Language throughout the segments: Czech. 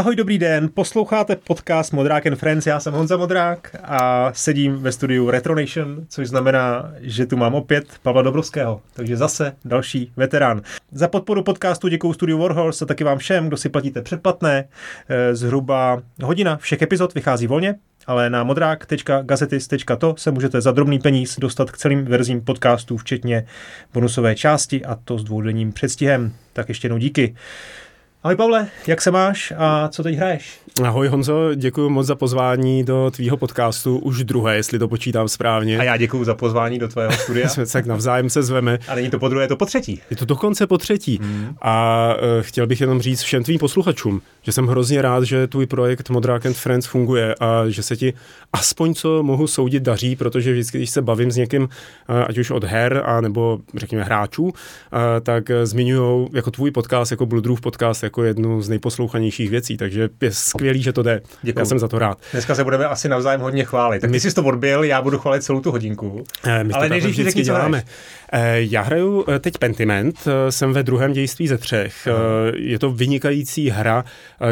Ahoj, dobrý den, posloucháte podcast Modrák and Friends, já jsem Honza Modrák a sedím ve studiu Retronation, což znamená, že tu mám opět Pavla Dobrovského, takže zase další veterán. Za podporu podcastu děkuji studiu Warhorse a taky vám všem, kdo si platíte předplatné. Eh, zhruba hodina všech epizod vychází volně, ale na modrák.gazetis.to se můžete za drobný peníz dostat k celým verzím podcastů, včetně bonusové části a to s dvoudenním předstihem. Tak ještě jednou díky. Ahoj Pavle, jak se máš a co teď hraješ? Ahoj Honzo, děkuji moc za pozvání do tvýho podcastu, už druhé, jestli to počítám správně. A já děkuji za pozvání do tvého studia. Jsme tak navzájem se zveme. A není to po druhé, je to po třetí. Je to dokonce po třetí. Hmm. A uh, chtěl bych jenom říct všem tvým posluchačům, že jsem hrozně rád, že tvůj projekt Modrák and Friends funguje a že se ti aspoň co mohu soudit daří, protože vždycky, když se bavím s někým, uh, ať už od her, a nebo řekněme hráčů, uh, tak zmiňují jako tvůj podcast, jako Bloodroof podcast, jako jednu z nejposlouchanějších věcí. Takže je skvělý, že to jde. Děkuju. Já jsem za to rád. Dneska se budeme asi navzájem hodně chválit. Tak ty jsi to odbil, já budu chválit celou tu hodinku. Eh, my Ale nejdřív řekni, co děláme. Eh, já hraju eh, teď Pentiment, jsem ve druhém dějství ze třech. Aha. Je to vynikající hra,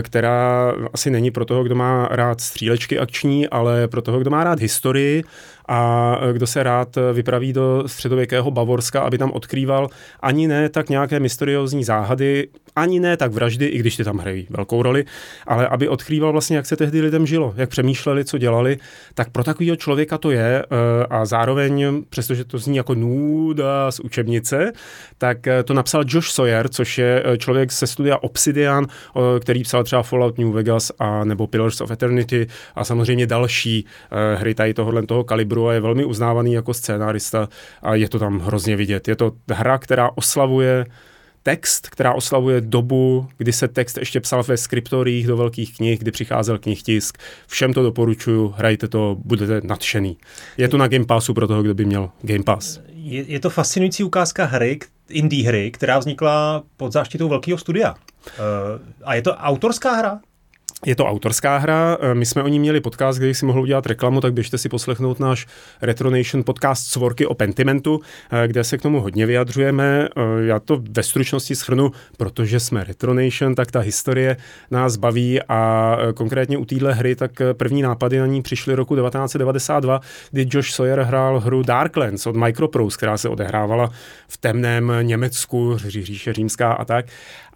která asi není pro toho, kdo má rád střílečky akční, ale pro toho, kdo má rád historii a kdo se rád vypraví do středověkého Bavorska, aby tam odkrýval ani ne tak nějaké mysteriózní záhady, ani ne tak vraždy, i když ty tam hrají velkou roli, ale aby odkrýval vlastně, jak se tehdy lidem žilo, jak přemýšleli, co dělali, tak pro takového člověka to je eh, a zároveň, přestože to zní jako nuda z učebnice, tak eh, to napsal Josh Sawyer, což je eh, člověk ze studia Obsidian, který psal třeba Fallout New Vegas a nebo Pillars of Eternity a samozřejmě další hry tady tohohle toho kalibru a je velmi uznávaný jako scénárista a je to tam hrozně vidět. Je to hra, která oslavuje text, která oslavuje dobu, kdy se text ještě psal ve skriptoriích do velkých knih, kdy přicházel knihtisk. Všem to doporučuju, hrajte to, budete nadšený. Je to na Game Passu pro toho, kdo by měl Game Pass. Je, je to fascinující ukázka hry, indie hry, která vznikla pod záštitou velkého studia. Uh, a je to autorská hra? Je to autorská hra, eh, my jsme o ní měli podcast, kde si mohl udělat reklamu, tak běžte si poslechnout náš Retronation podcast Svorky o Pentimentu, eh, kde se k tomu hodně vyjadřujeme. Eh, já to ve stručnosti schrnu, protože jsme Retronation, tak ta historie nás baví a konkrétně u téhle hry, tak první nápady na ní přišly roku 1992, kdy Josh Sawyer hrál hru Darklands od Microprose, která se odehrávala v temném Německu, říše římská a tak.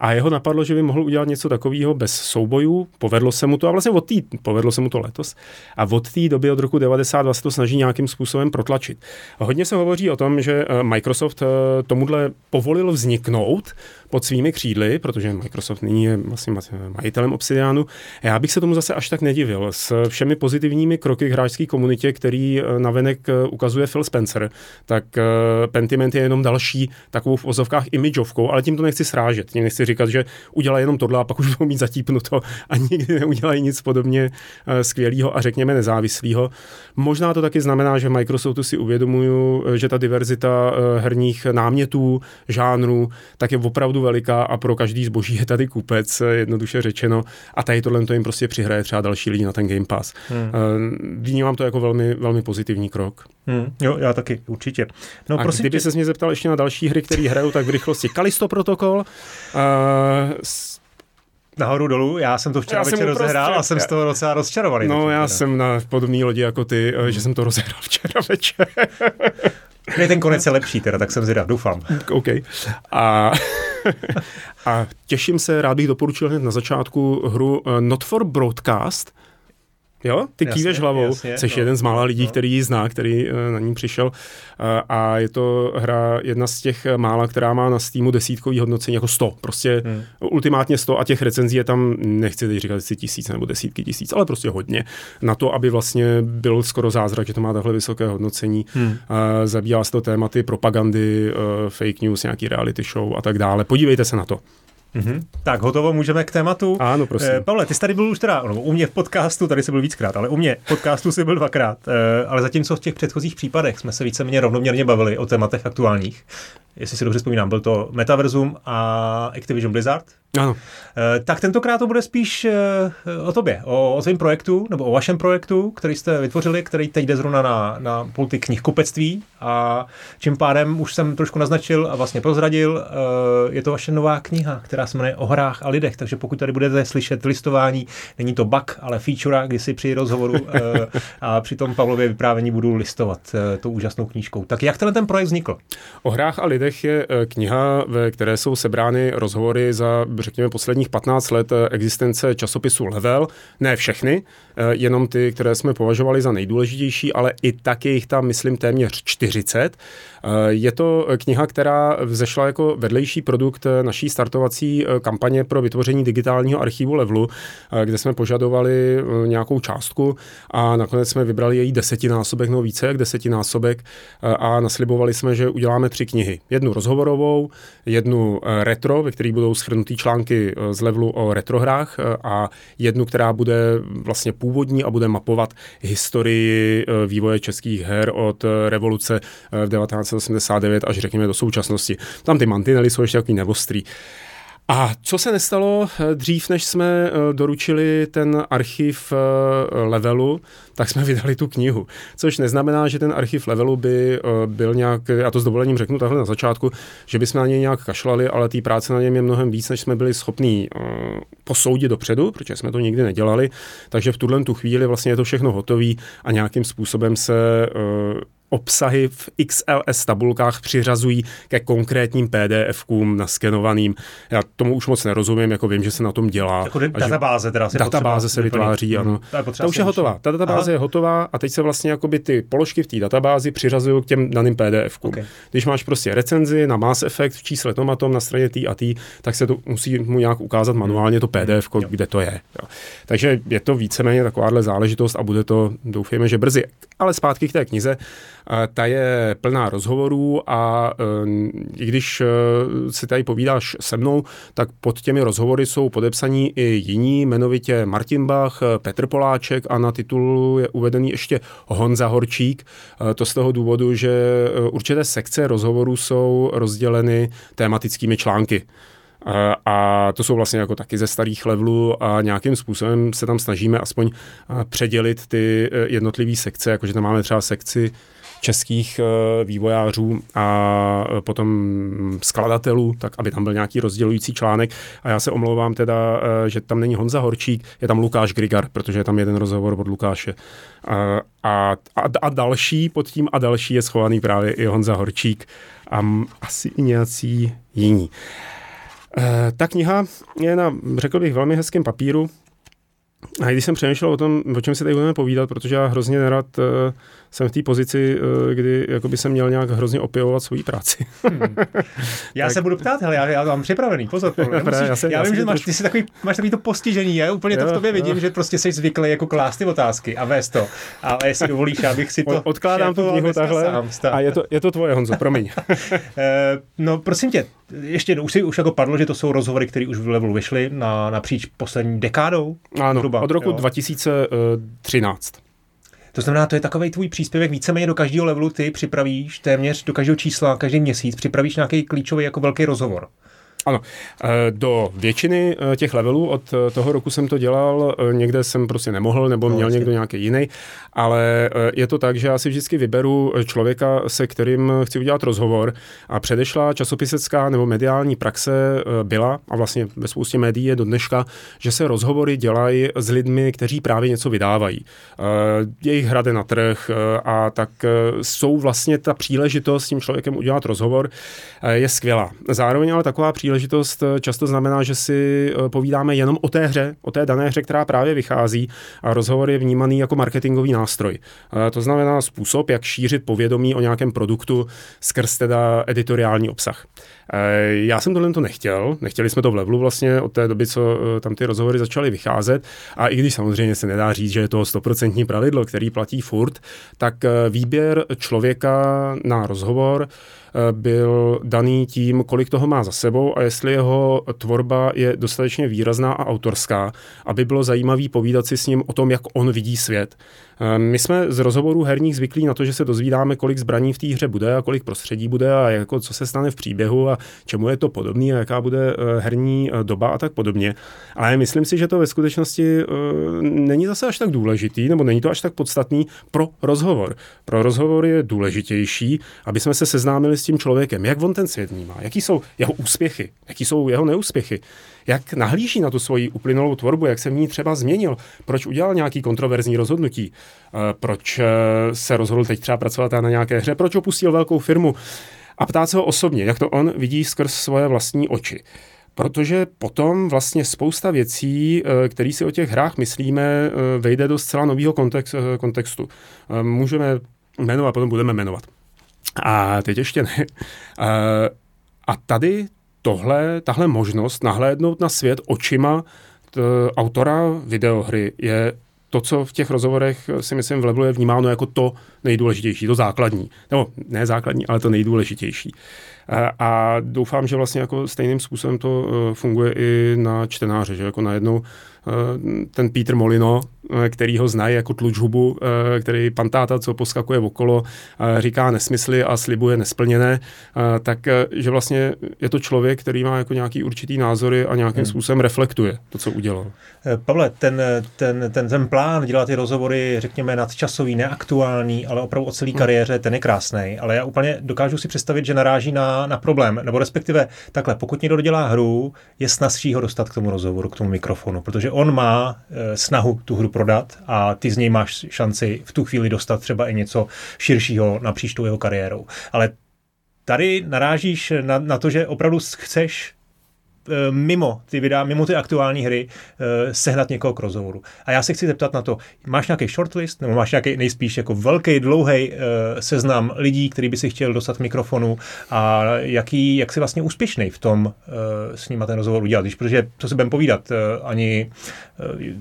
A jeho napadlo, že by mohl udělat něco takového bez soubojů, povedlo se mu to a vlastně od tý, povedlo se mu to letos a od té doby od roku 92 se to snaží nějakým způsobem protlačit. Hodně se hovoří o tom, že eh, Microsoft eh, tomuhle povolil vzniknout pod svými křídly, protože Microsoft nyní je vlastně majitelem Obsidianu. Já bych se tomu zase až tak nedivil. S všemi pozitivními kroky hráčské komunitě, který eh, navenek ukazuje Phil Spencer, tak Pentiment je jenom další takovou v ozovkách imidžovkou, ale tím to nechci srážet. Tím nechci říkat, že udělá jenom tohle a pak už budou mít zatípnuto a nikdy neudělají nic podobně eh, skvělého a řekněme nezávislého. Možná to taky znamená, že Microsoftu si uvědomuju, eh, že ta diverzita eh, herních námětů, žánrů, tak je opravdu veliká a pro každý zboží je tady kupec, jednoduše řečeno. A tady tohle to jim prostě přihraje třeba další lidi na ten Game Pass. Hmm. Vnímám to jako velmi, velmi pozitivní krok. Hmm, jo, já taky, určitě. No, a kdyby tě... se mě zeptal ještě na další hry, které hrajou, tak v rychlosti Kalisto protokol, uh, nahoru dolů. Já jsem to včera já večer rozehrál a jsem z toho docela rozčarovaný. No, já teda. jsem na podobné lodi jako ty, hmm. že jsem to rozehrál včera večer. Ne, ten konec je lepší, teda, tak jsem zvědav, doufám. OK. A, a těším se, rád bych doporučil hned na začátku hru eh, Not for Broadcast, Jo, ty jasně, kýveš hlavou, jasně, jsi no, jeden z mála lidí, no. který ji zná, který uh, na ní přišel a je to hra jedna z těch mála, která má na Steamu desítkový hodnocení jako 100, prostě hmm. ultimátně 100 a těch recenzí je tam, nechci teď říkat si tisíc nebo desítky tisíc, ale prostě hodně na to, aby vlastně byl skoro zázrak, že to má takhle vysoké hodnocení. Hmm. Zabývá se to tématy propagandy, uh, fake news, nějaký reality show a tak dále. Podívejte se na to. Mm-hmm. Tak hotovo, můžeme k tématu. Ano, prosím. Eh, Pavle, ty jsi tady byl už teda, no, u mě v podcastu, tady jsi byl víckrát, ale u mě v podcastu jsi byl dvakrát. Eh, ale zatímco v těch předchozích případech jsme se víceméně rovnoměrně bavili o tématech aktuálních, jestli si dobře vzpomínám, byl to Metaversum a Activision Blizzard, ano. Eh, tak tentokrát to bude spíš eh, o tobě, o, o svém projektu, nebo o vašem projektu, který jste vytvořili, který teď jde zrovna na, na pulty knihkupectví a čím pádem už jsem trošku naznačil a vlastně prozradil, eh, je to vaše nová kniha, která se jmenuje O hrách a lidech, takže pokud tady budete slyšet listování, není to bug, ale feature, kdy si při rozhovoru a při tom Pavlově vyprávění budu listovat tou úžasnou knížkou. Tak jak tenhle ten projekt vznikl? O hrách a lidech je kniha, ve které jsou sebrány rozhovory za řekněme, posledních 15 let eh, existence časopisu Level. Ne všechny, eh, jenom ty, které jsme považovali za nejdůležitější, ale i tak je jich tam, myslím, téměř 40. Eh, je to kniha, která vzešla jako vedlejší produkt naší startovací kampaně pro vytvoření digitálního archivu Levelu, kde jsme požadovali nějakou částku a nakonec jsme vybrali její desetinásobek, no více jak desetinásobek a naslibovali jsme, že uděláme tři knihy. Jednu rozhovorovou, jednu retro, ve kterých budou schrnutý články eh, z levelu o retrohrách eh, a jednu, která bude vlastně původní a bude mapovat historii eh, vývoje českých her od revoluce v 1989 až řekněme do současnosti. Tam ty mantinely jsou ještě takový nevostrý. A co se nestalo eh, dřív, než jsme eh, doručili ten archiv eh, levelu, tak jsme vydali tu knihu. Což neznamená, že ten archiv levelu by byl nějak, já to s dovolením řeknu takhle na začátku, že bychom na něj nějak kašlali, ale té práce na něm je mnohem víc, než jsme byli schopní posoudit dopředu, protože jsme to nikdy nedělali. Takže v tuhle tu chvíli vlastně je to všechno hotové a nějakým způsobem se obsahy v XLS tabulkách přiřazují ke konkrétním PDF-kům naskenovaným. Já tomu už moc nerozumím, jako vím, že se na tom dělá. Jako databáze teda si Databáze se vytváří, ano. Hmm, ta už je hotová. Ta databáze Aha. je hotová a teď se vlastně jakoby ty položky v té databázi přiřazují k těm daným PDF-kům. Okay. Když máš prostě recenzi na Mass Effect v čísle tomatom na straně T a T, tak se to musí mu nějak ukázat manuálně to PDF, hmm. kde to je. Jo. Takže je to víceméně takováhle záležitost a bude to, doufejme, že brzy. Ale zpátky k té knize. Ta je plná rozhovorů a e, i když e, si tady povídáš se mnou, tak pod těmi rozhovory jsou podepsaní i jiní, jmenovitě Martin Bach, Petr Poláček a na titulu je uvedený ještě Honza Horčík. E, to z toho důvodu, že určité sekce rozhovorů jsou rozděleny tematickými články. A to jsou vlastně jako taky ze starých levelů a nějakým způsobem se tam snažíme aspoň předělit ty jednotlivé sekce, jakože tam máme třeba sekci českých eh, vývojářů a eh, potom skladatelů, tak aby tam byl nějaký rozdělující článek. A já se omlouvám teda, eh, že tam není Honza Horčík, je tam Lukáš Grigar, protože je tam jeden rozhovor od Lukáše. A, a, a další pod tím a další je schovaný právě i Honza Horčík a asi i nějací jiní. Ta kniha je na, řekl bych, velmi hezkém papíru. A když jsem přemýšlel o tom, o čem si tady budeme povídat, protože já hrozně nerad jsem v té pozici, eh, kdy by jsem měl nějak hrozně opěvovat svoji práci. Hmm. Já tak. se budu ptát, hele, já, já mám připravený, pozor, nemusíš, já, se, já, já vím, že máš, ty jsi takový, máš takový to postižení, já úplně jo, to v tobě jo. vidím, že prostě jsi zvyklý jako klást ty otázky a vést to, ale jestli dovolíš, abych si to... Odkládám tu knihu takhle a je to, je to tvoje, Honzo, promiň. Eh, no prosím tě, ještě už, si, už jako padlo, že to jsou rozhovory, které už v levelu vyšly na, napříč poslední dekádou? Ano, zhruba, od roku jo. 2013. To znamená, to je takový tvůj příspěvek, víceméně do každého levelu ty připravíš téměř do každého čísla, každý měsíc připravíš nějaký klíčový jako velký rozhovor. Ano, eh, do většiny eh, těch levelů od eh, toho roku jsem to dělal, někde jsem prostě nemohl, nebo no, měl někdo nějaký jiný, ale je to tak, že já si vždycky vyberu člověka, se kterým chci udělat rozhovor a předešla časopisecká nebo mediální praxe byla, a vlastně ve spoustě médií je do dneška, že se rozhovory dělají s lidmi, kteří právě něco vydávají. Jejich hrade na trh a tak jsou vlastně ta příležitost s tím člověkem udělat rozhovor je skvělá. Zároveň ale taková příležitost příležitost eh, často znamená, že si eh, povídáme jenom o té hře, o té dané hře, která právě vychází a rozhovor je vnímaný jako marketingový nástroj. Eh, to znamená způsob, jak šířit povědomí o nějakém produktu skrz teda editoriální obsah. Já jsem tohle to nechtěl, nechtěli jsme to v levelu vlastně od té doby, co tam ty rozhovory začaly vycházet a i když samozřejmě se nedá říct, že je to stoprocentní pravidlo, který platí furt, tak výběr člověka na rozhovor byl daný tím, kolik toho má za sebou a jestli jeho tvorba je dostatečně výrazná a autorská, aby bylo zajímavý povídat si s ním o tom, jak on vidí svět. My jsme z rozhovorů herních zvyklí na to, že se dozvídáme, kolik zbraní v té hře bude a kolik prostředí bude a jako co se stane v příběhu a čemu je to podobný a jaká bude herní doba a tak podobně. Ale myslím si, že to ve skutečnosti není zase až tak důležitý, nebo není to až tak podstatný pro rozhovor. Pro rozhovor je důležitější, aby jsme se seznámili s tím člověkem, jak on ten svět vnímá, jaký jsou jeho úspěchy, jaký jsou jeho neúspěchy, jak nahlíží na tu svoji uplynulou tvorbu, jak se v ní třeba změnil, proč udělal nějaký kontroverzní rozhodnutí, eh, proč eh, se rozhodl teď třeba pracovat na nějaké hře, proč opustil velkou firmu a ptát se ho osobně, jak to on vidí skrz svoje vlastní oči. Protože potom vlastně spousta věcí, eh, které si o těch hrách myslíme, vejde do zcela nového kontext, kontextu. Můžeme jmenovat, potom budeme jmenovat. A teď ještě ne. A tady tohle, tahle možnost nahlédnout na svět očima autora videohry je to, co v těch rozhovorech si myslím v Levelu je vnímáno jako to nejdůležitější, to základní. Nebo ne základní, ale to nejdůležitější. A, doufám, že vlastně jako stejným způsobem to uh, funguje i na čtenáře, že jako najednou uh, ten Peter Molino, který ho znají jako tlučhubu, který pantáta, co poskakuje okolo, říká nesmysly a slibuje nesplněné, tak že vlastně je to člověk, který má jako nějaký určitý názory a nějakým hmm. způsobem reflektuje to, co udělal. Pavle, ten, ten, ten, ten plán dělat ty rozhovory, řekněme, nadčasový, neaktuální, ale opravdu o celé hmm. kariéře, ten je krásný. Ale já úplně dokážu si představit, že naráží na, na problém. Nebo respektive takhle, pokud někdo dělá hru, je snazší ho dostat k tomu rozhovoru, k tomu mikrofonu, protože on má snahu tu hru prodat a ty z něj máš šanci v tu chvíli dostat třeba i něco širšího na příštou jeho kariérou. Ale tady narážíš na, na to, že opravdu chceš mimo ty videa, mimo ty aktuální hry eh, sehnat někoho k rozhovoru. A já se chci zeptat na to, máš nějaký shortlist, nebo máš nějaký nejspíš jako velký, dlouhý eh, seznam lidí, který by si chtěl dostat mikrofonu a jaký, jak jsi vlastně úspěšný v tom s nima ten rozhovor udělat. Když, protože, co se budeme povídat, ani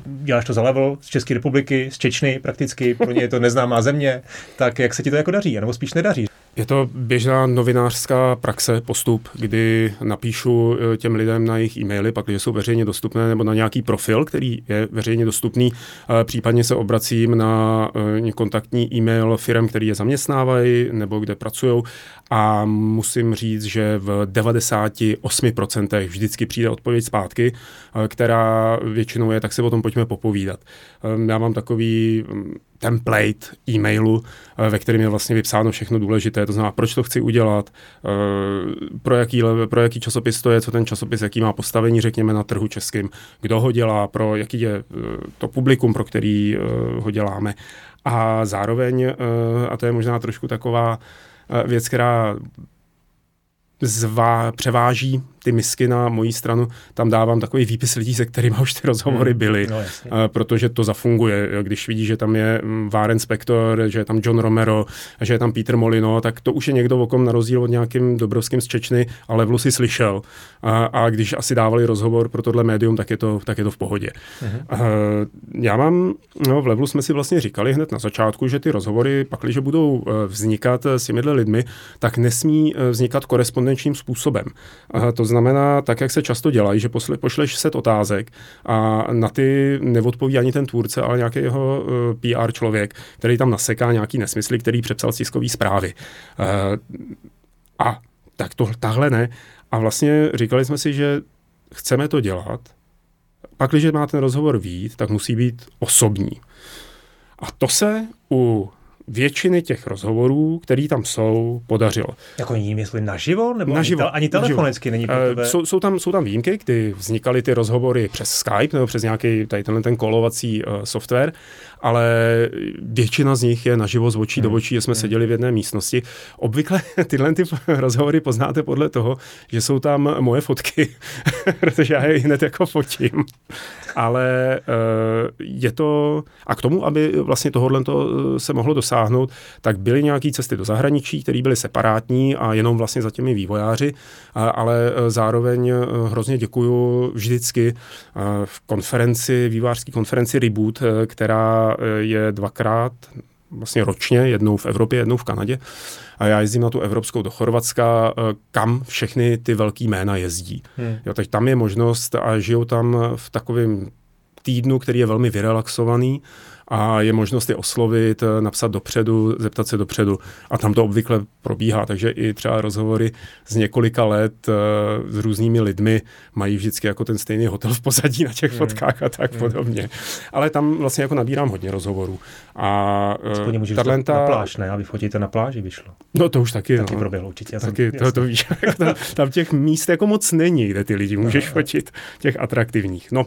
děláš to za level z České republiky, z Čečny prakticky, pro ně je to neznámá země, tak jak se ti to jako daří, nebo spíš nedaří? Je to běžná novinářská praxe, postup, kdy napíšu eh, těm lidem na jejich e-maily, pak, jsou veřejně dostupné, nebo na nějaký profil, který je veřejně dostupný. Případně se obracím na eh, kontaktní e-mail firm, který je zaměstnávají nebo kde pracují a musím říct, že v 98% vždycky přijde odpověď zpátky, eh, která většinou je, tak se o tom pojďme popovídat. Já mám takový template e-mailu, eh, ve kterém je vlastně vypsáno všechno důležité, to znamená, proč to chci udělat, eh, pro jaký, pro jaký časopis to je, co ten časopis, jaký má postavení, řekněme, na trhu českým, kdo ho dělá, pro jaký je eh, to publikum, pro který ho děláme. A zároveň, a to je možná trošku taková věc, která zvá, převáží ty misky na moji stranu, tam dávám takový výpis lidí, se kterými už ty rozhovory hmm. byly, no, protože to zafunguje. Když vidí, že tam je mm, Warren Spector, že je tam John Romero, že je tam Peter Molino, tak to už je někdo okom na rozdíl od nějakým Dobrovským z Čečny, ale Levlu si slyšel. A, a když asi dávali rozhovor pro tohle médium, tak je to, tak je to v pohodě. Uh-huh. Já mám, no v Levlu jsme si vlastně říkali hned na začátku, že ty rozhovory, pakliže budou e, vznikat s těmihle lidmi, tak nesmí vznikat korespondenčním způsobem. To znamená, tak jak se často dělají, že posle, pošleš set otázek a na ty neodpoví ani ten tvůrce, ale nějaký jeho uh, eh, PR člověk, který tam naseká nějaký nesmysly, který přepsal tiskové zprávy. Uh, a tak to, tahle ne. A vlastně říkali jsme si, že chceme to dělat, pak, když má ten rozhovor vít, tak musí být osobní. A to se u většiny těch rozhovorů, které tam jsou, podařilo. Jako jiní mysli naživo? Nebo naživo, ani, te, ani telefonicky naživo. není pro tebe? Jsou, jsou, tam, jsou tam výjimky, kdy vznikaly ty rozhovory přes Skype nebo přes nějaký tady tenhle ten kolovací uh, software, ale většina z nich je naživo z očí hmm. do očí, že jsme hmm. seděli v jedné místnosti. Obvykle tyhle ty rozhovory poznáte podle toho, že jsou tam moje fotky, protože já je hned jako fotím. Ale uh, je to, a k tomu, aby vlastně tohohle se mohlo dosáhnout, tak byly nějaké cesty do zahraničí, které byly separátní a jenom vlastně za těmi vývojáři, ale e, zároveň hrozně děkuju vždycky v konferenci, vývojářské konferenci Reboot, která je dvakrát vlastně ročně, jednou v Evropě, jednou v Kanadě. A já jezdím na tu evropskou do Chorvatska, eh, kam všechny ty velký jména jezdí. Hmm. Jo, teď tam je možnost a žijou tam v takovém týdnu, který je velmi vyrelaxovaný a je možnost je oslovit, eh, napsat dopředu, zeptat se dopředu a tam to obvykle probíhá, takže i třeba rozhovory z několika let uh, s různými lidmi mají vždycky jako ten stejný hotel v pozadí na těch hmm. fotkách a tak hmm. podobně. Ale tam vlastně jako nabírám hodně rozhovorů. A uh, můžeš Tarlenta... na pláž, ne? A vyfotíte na pláži, vyšlo. No to už taky. Taky no. proběhlo určitě. Taky, jsem, to, to víš, tam, tam těch míst jako moc není, kde ty lidi můžeš no. fotit, těch atraktivních. No,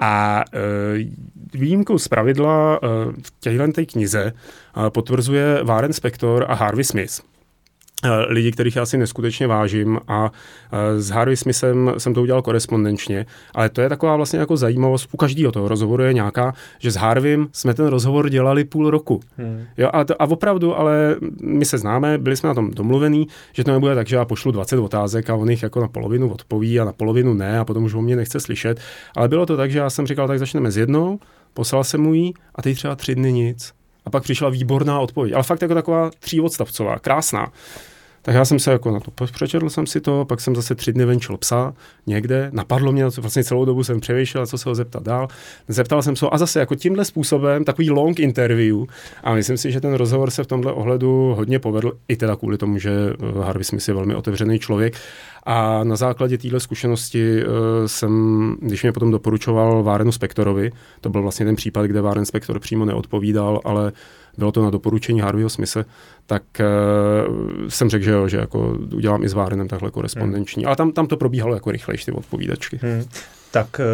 a e, výjimkou z pravidla e, v těchto knize e, potvrzuje Warren Spector a Harvey Smith. Eh, lidi, kterých já si neskutečně vážím a eh, s Harvey Smithem jsem to udělal korespondenčně, ale to je taková vlastně jako zajímavost, u každého toho rozhovoru je nějaká, že s Harveym jsme ten rozhovor dělali půl roku. Hmm. Jo, a, to, a opravdu, ale my se známe, byli jsme na tom domluvení, že to nebude tak, že já pošlu 20 otázek a on jich jako na polovinu odpoví a na polovinu ne a potom už o mě nechce slyšet, ale bylo to tak, že já jsem říkal, tak začneme s jednou, poslal jsem mu ji a teď třeba tři dny nic. A pak přišla výborná odpověď, ale fakt jako taková tříodstavcová, krásná. Tak já jsem se jako na to přečetl jsem si to, pak jsem zase tři dny venčil psa někde, napadlo mě, vlastně celou dobu jsem přemýšlel, co se ho zeptat dál. Zeptal jsem se ho a zase jako tímhle způsobem, takový long interview. A myslím si, že ten rozhovor se v tomhle ohledu hodně povedl, i teda kvůli tomu, že eh, Harvey Smith je velmi otevřený člověk. A na základě téhle zkušenosti uh, jsem, když mě potom doporučoval Várenu Spektorovi, to byl vlastně ten případ, kde Váren Spektor přímo neodpovídal, ale bylo to na doporučení Harveyho Smise, tak uh, jsem řekl, že jo, že jako udělám i s Várenem takhle korespondenční. Hmm. Ale tam, tam to probíhalo jako rychlejší ty odpovídačky. Hmm. Tak eh,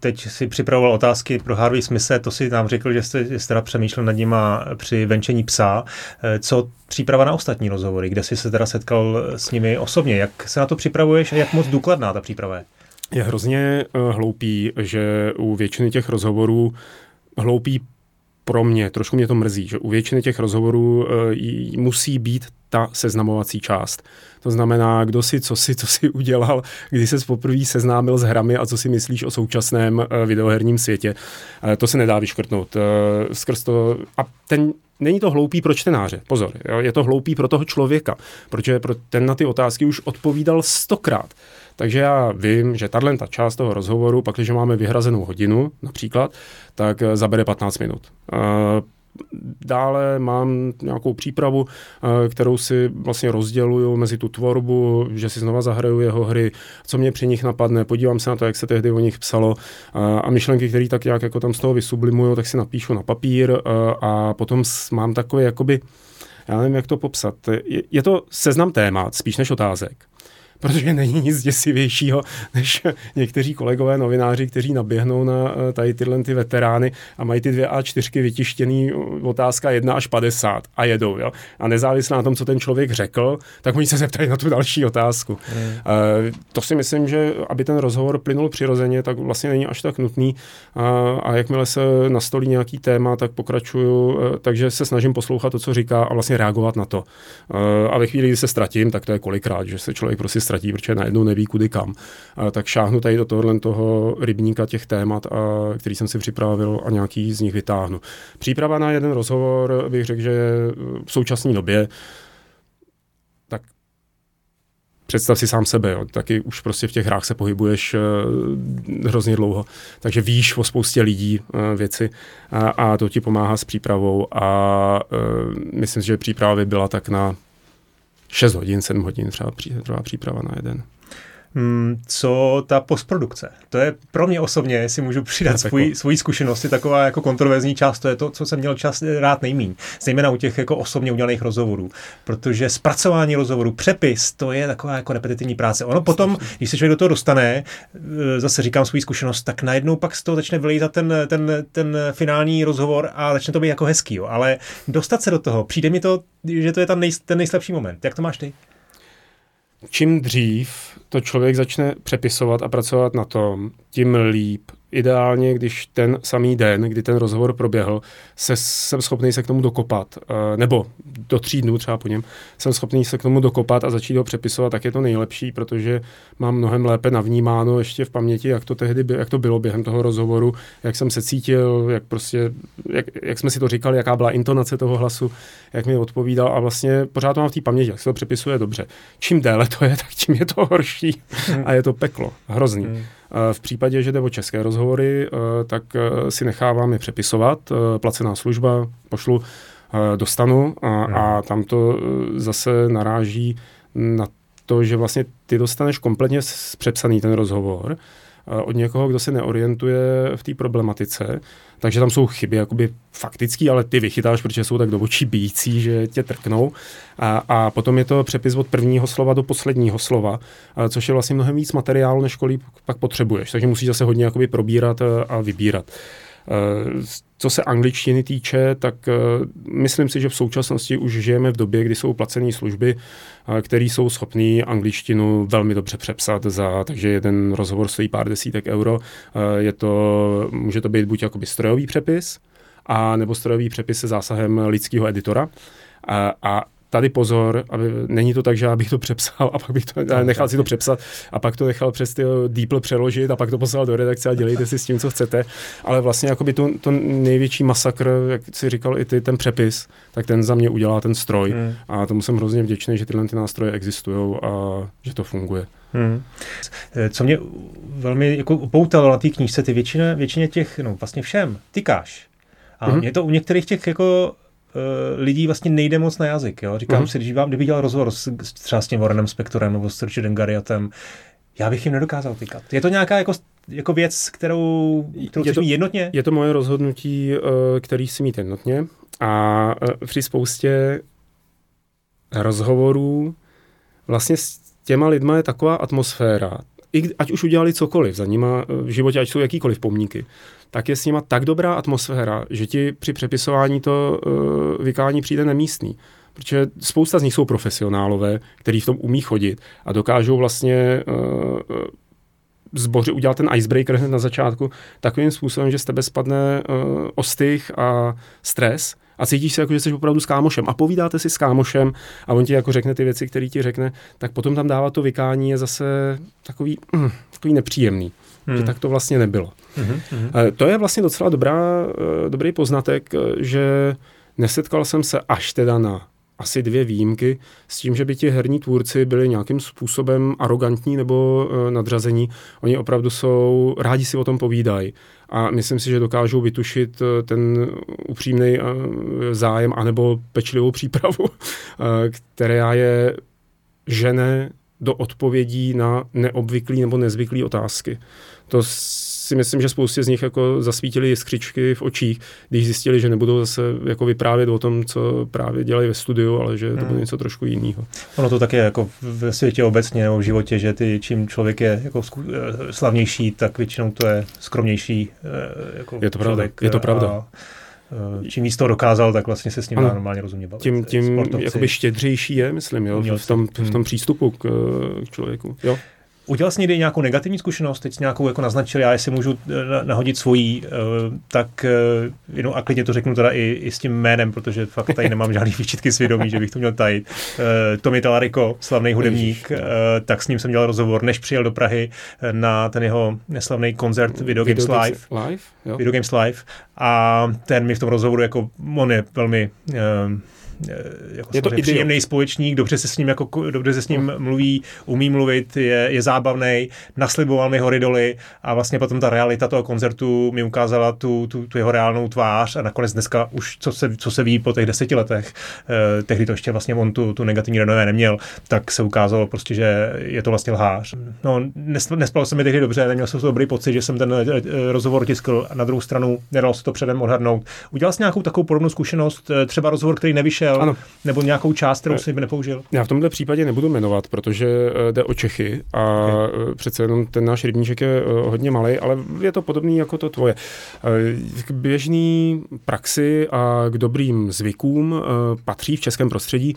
teď si připravoval otázky pro Harvey Smise, to si nám řekl, že jste, jste teda přemýšlel nad nima při venčení psa. Eh, co příprava na ostatní rozhovory, kde jsi se teda setkal s nimi osobně? Jak se na to připravuješ a jak moc důkladná ta příprava je? Je hrozně hloupý, že u většiny těch rozhovorů hloupý pro mě, trošku mě to mrzí, že u většiny těch rozhovorů uh, musí být ta seznamovací část. To znamená, kdo si, co si, co si udělal, kdy se poprvé seznámil s hrami a co si myslíš o současném uh, videoherním světě. Uh, to se nedá vyškrtnout. Skrz to, a ten Není to hloupý pro čtenáře, pozor, jo? je to hloupý pro toho člověka, protože pro ten na ty otázky už odpovídal stokrát. Takže já vím, že tahle ta část toho rozhovoru, pak když máme vyhrazenou hodinu například, tak eh, zabere 15 minut. Eh, dále mám nějakou přípravu, eh, kterou si vlastně rozděluju mezi tu tvorbu, že si znova zahraju jeho hry, co mě při nich napadne, podívám se na to, jak se tehdy o nich psalo a myšlenky, které tak nějak jako tam z toho vysublimuju, tak si napíšu na papír a potom mám takové jakoby, já nevím, jak to popsat. Je to seznam témat, spíš než otázek protože není nic děsivějšího, než někteří kolegové novináři, kteří naběhnou na eh, tady tyhle ty veterány a mají ty dvě A4 vytištěný otázka 1 až 50 a jedou. Jo? A nezávisle na tom, co ten člověk řekl, tak oni se zeptají na tu další otázku. Hmm. Uh, to si myslím, že aby ten rozhovor plynul přirozeně, tak vlastně není až tak nutný uh, a jakmile se nastolí nějaký téma, tak pokračuju, takže se snažím poslouchat to, co říká a vlastně reagovat na to. A ve chvíli, kdy se ztratím, tak to je kolikrát, že se člověk prostě ztratí, protože najednou neví kudy kam. A tak šáhnu tady do tohohle toho rybníka těch témat, a, který jsem si připravil a nějaký z nich vytáhnu. Příprava na jeden rozhovor bych řekl, že v současné době tak představ si sám sebe, jo. taky už prostě v těch hrách se pohybuješ uh, hrozně dlouho, takže víš o spoustě lidí uh, věci a, a to ti pomáhá s přípravou a uh, myslím že příprava by byla tak na 6 hodin, 7 hodin třeba trvá příprava na jeden. Hmm, co ta postprodukce? To je pro mě osobně, si můžu přidat svůj, svoji zkušenosti, taková jako kontroverzní část, to je to, co jsem měl čas rád nejmíň, zejména u těch jako osobně udělaných rozhovorů, protože zpracování rozhovorů, přepis, to je taková jako repetitivní práce. Ono potom, když se člověk do toho dostane, e, zase říkám svou zkušenost, tak najednou pak z toho začne vylejzat ten, ten, ten finální rozhovor a začne to být jako hezký, jo. ale dostat se do toho, přijde mi to, že to je tam nej, ten nejslabší moment. Jak to máš ty? Čím dřív to člověk začne přepisovat a pracovat na tom, tím líp ideálně, když ten samý den, kdy ten rozhovor proběhl, se, jsem schopný se k tomu dokopat, uh, nebo do tří dnů třeba po něm, jsem schopný se k tomu dokopat a začít ho přepisovat, tak je to nejlepší, protože mám mnohem lépe navnímáno ještě v paměti, jak to tehdy jak to bylo během toho rozhovoru, jak jsem se cítil, jak prostě, jak, jak jsme si to říkali, jaká byla intonace toho hlasu, jak mi odpovídal a vlastně pořád to mám v té paměti, jak se to přepisuje dobře. Čím déle to je, tak tím je to horší a je to peklo, hrozný. Hmm. V případě, že jde o české rozhovory, tak si nechávám je přepisovat, placená služba, pošlu, dostanu a, hmm. a tam to zase naráží na to, že vlastně ty dostaneš kompletně přepsaný ten rozhovor od někoho, kdo se neorientuje v té problematice, takže tam jsou chyby jakoby faktický, ale ty vychytáš, protože jsou tak do očí bíjící, že tě trknou. A, a potom je to přepis od prvního slova do posledního slova, a, což je vlastně mnohem víc materiálu, než kolik pak potřebuješ. Takže musíš zase hodně jakoby probírat a, a vybírat. Eh, co se angličtiny týče, tak eh, myslím si, že v současnosti už žijeme v době, kdy jsou placené služby, eh, které jsou schopné angličtinu velmi dobře přepsat za, takže jeden rozhovor stojí pár desítek euro. Je to, může to být buď jakoby strojový přepis, a nebo strojový přepis se zásahem lidského editora. A, a tady pozor, aby, není to tak, že já bych to přepsal a pak bych to, nechal si to přepsat a pak to nechal přes ty DeepL přeložit a pak to poslal do redakce a dělejte si s tím, co chcete. Ale vlastně jakoby to, to největší masakr, jak si říkal i ty, ten přepis, tak ten za mě udělá ten stroj. Hmm. A tomu jsem hrozně vděčný, že tyhle ty nástroje existují a že to funguje. Hmm. Co mě velmi jako poutalo na té knížce, ty většině, většině těch, no vlastně všem, tykáš. A hmm. mě to u některých těch jako lidí vlastně nejde moc na jazyk. Jo? Říkám uh-huh. si, když vám, kdyby dělal rozhovor s, třeba s tím Warrenem Spektorem nebo s Richardem Garriottem, já bych jim nedokázal tykat. Je to nějaká jako, jako věc, kterou, kterou je to, mít jednotně? Je to moje rozhodnutí, uh, který si mít jednotně a uh, při spoustě rozhovorů vlastně s těma lidma je taková atmosféra, ať už udělali cokoliv za nima v životě, ať jsou jakýkoliv pomníky, tak je s nima tak dobrá atmosféra, že ti při přepisování to uh, vykání přijde nemístný. Protože spousta z nich jsou profesionálové, kteří v tom umí chodit a dokážou vlastně uh, zboři, udělat ten icebreaker hned na začátku takovým způsobem, že z tebe spadne uh, ostych a stres a cítíš se jako, že jsi opravdu s kámošem a povídáte si s kámošem a on ti jako řekne ty věci, které ti řekne, tak potom tam dává to vykání je zase takový, mm, takový nepříjemný. Hmm. Že tak to vlastně nebylo. Hmm, hmm. To je vlastně docela dobrá, eh, dobrý poznatek, eh, že nesetkal jsem se až teda na asi dvě výjimky s tím, že by ti herní tvůrci byli nějakým způsobem arrogantní nebo uh, nadřazení. Oni opravdu jsou, rádi si o tom povídají a myslím si, že dokážou vytušit ten upřímný uh, zájem anebo pečlivou přípravu, která je žene do odpovědí na neobvyklý nebo nezvyklý otázky. To si myslím, že spoustě z nich jako zasvítili jiskřičky v očích, když zjistili, že nebudou zase jako vyprávět o tom, co právě dělají ve studiu, ale že to bude hmm. něco trošku jiného. Ono to také jako ve světě obecně nebo v životě, že ty, čím člověk je jako eh, slavnější, tak většinou to je skromnější eh, jako Je to pravda, je to pravda. A, eh, čím víc to dokázal, tak vlastně se s ním ano. normálně rozumně bavit. Tím, tím jakoby štědřejší je, myslím, jo, v tom, v tom hmm. přístupu k, k člověku. Jo. Udělal jsi někdy nějakou negativní zkušenost, teď nějakou jako naznačil, já jestli můžu eh, nahodit svojí, eh, tak eh, jenom a klidně to řeknu teda i, i s tím jménem, protože fakt tady nemám žádný výčitky svědomí, že bych to měl tajit. Tommy Talariko, slavný hudebník, tak s ním jsem dělal rozhovor, než přijel do Prahy na ten jeho neslavný koncert Video Games Video Live. Live? Jo. Video Games Live. A ten mi v tom rozhovoru, jako on je velmi jako je to příjemný společník, dobře se s ním, jako, dobře se s ním no. mluví, umí mluvit, je, je zábavný, nasliboval mi hory doly a vlastně potom ta realita toho koncertu mi ukázala tu, tu, tu jeho reálnou tvář a nakonec dneska už, co se, co se ví po těch deseti letech, eh, tehdy to ještě vlastně on tu, tu negativní renové neměl, tak se ukázalo prostě, že je to vlastně lhář. No, nespal se mi tehdy dobře, neměl jsem to dobrý pocit, že jsem ten eh, eh, rozhovor tiskl na druhou stranu nedal se to předem odhadnout. Udělal jsi nějakou takovou podobnou zkušenost, třeba rozhovor, který nevyšel nepřišel, ano. nebo nějakou část, kterou si nepoužil? Já v tomto případě nebudu jmenovat, protože eh, jde o Čechy a okay. Eh, přece jenom ten náš rybníček je eh, hodně malý, ale je to podobný jako to tvoje. K běžný praxi a k dobrým zvykům patří v českém prostředí,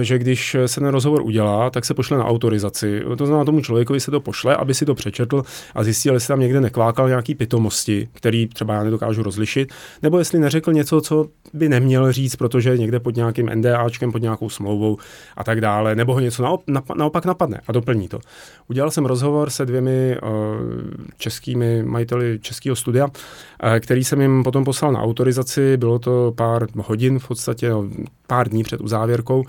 že když se ten rozhovor udělá, tak se pošle na autorizaci. To znamená, tomu člověkovi se to pošle, aby si to přečetl a zjistil, jestli tam někde nekvákal nějaký pitomosti, který třeba já nedokážu rozlišit, nebo jestli neřekl něco, co by neměl říct, protože někde pod nějaký nějakým NDAčkem, pod nějakou smlouvou a tak dále, nebo ho něco naopak napadne a doplní to. Udělal jsem rozhovor se dvěmi uh, českými majiteli českého studia, uh, který jsem jim potom poslal na autorizaci, bylo to pár hodin v podstatě, no, pár dní před uzávěrkou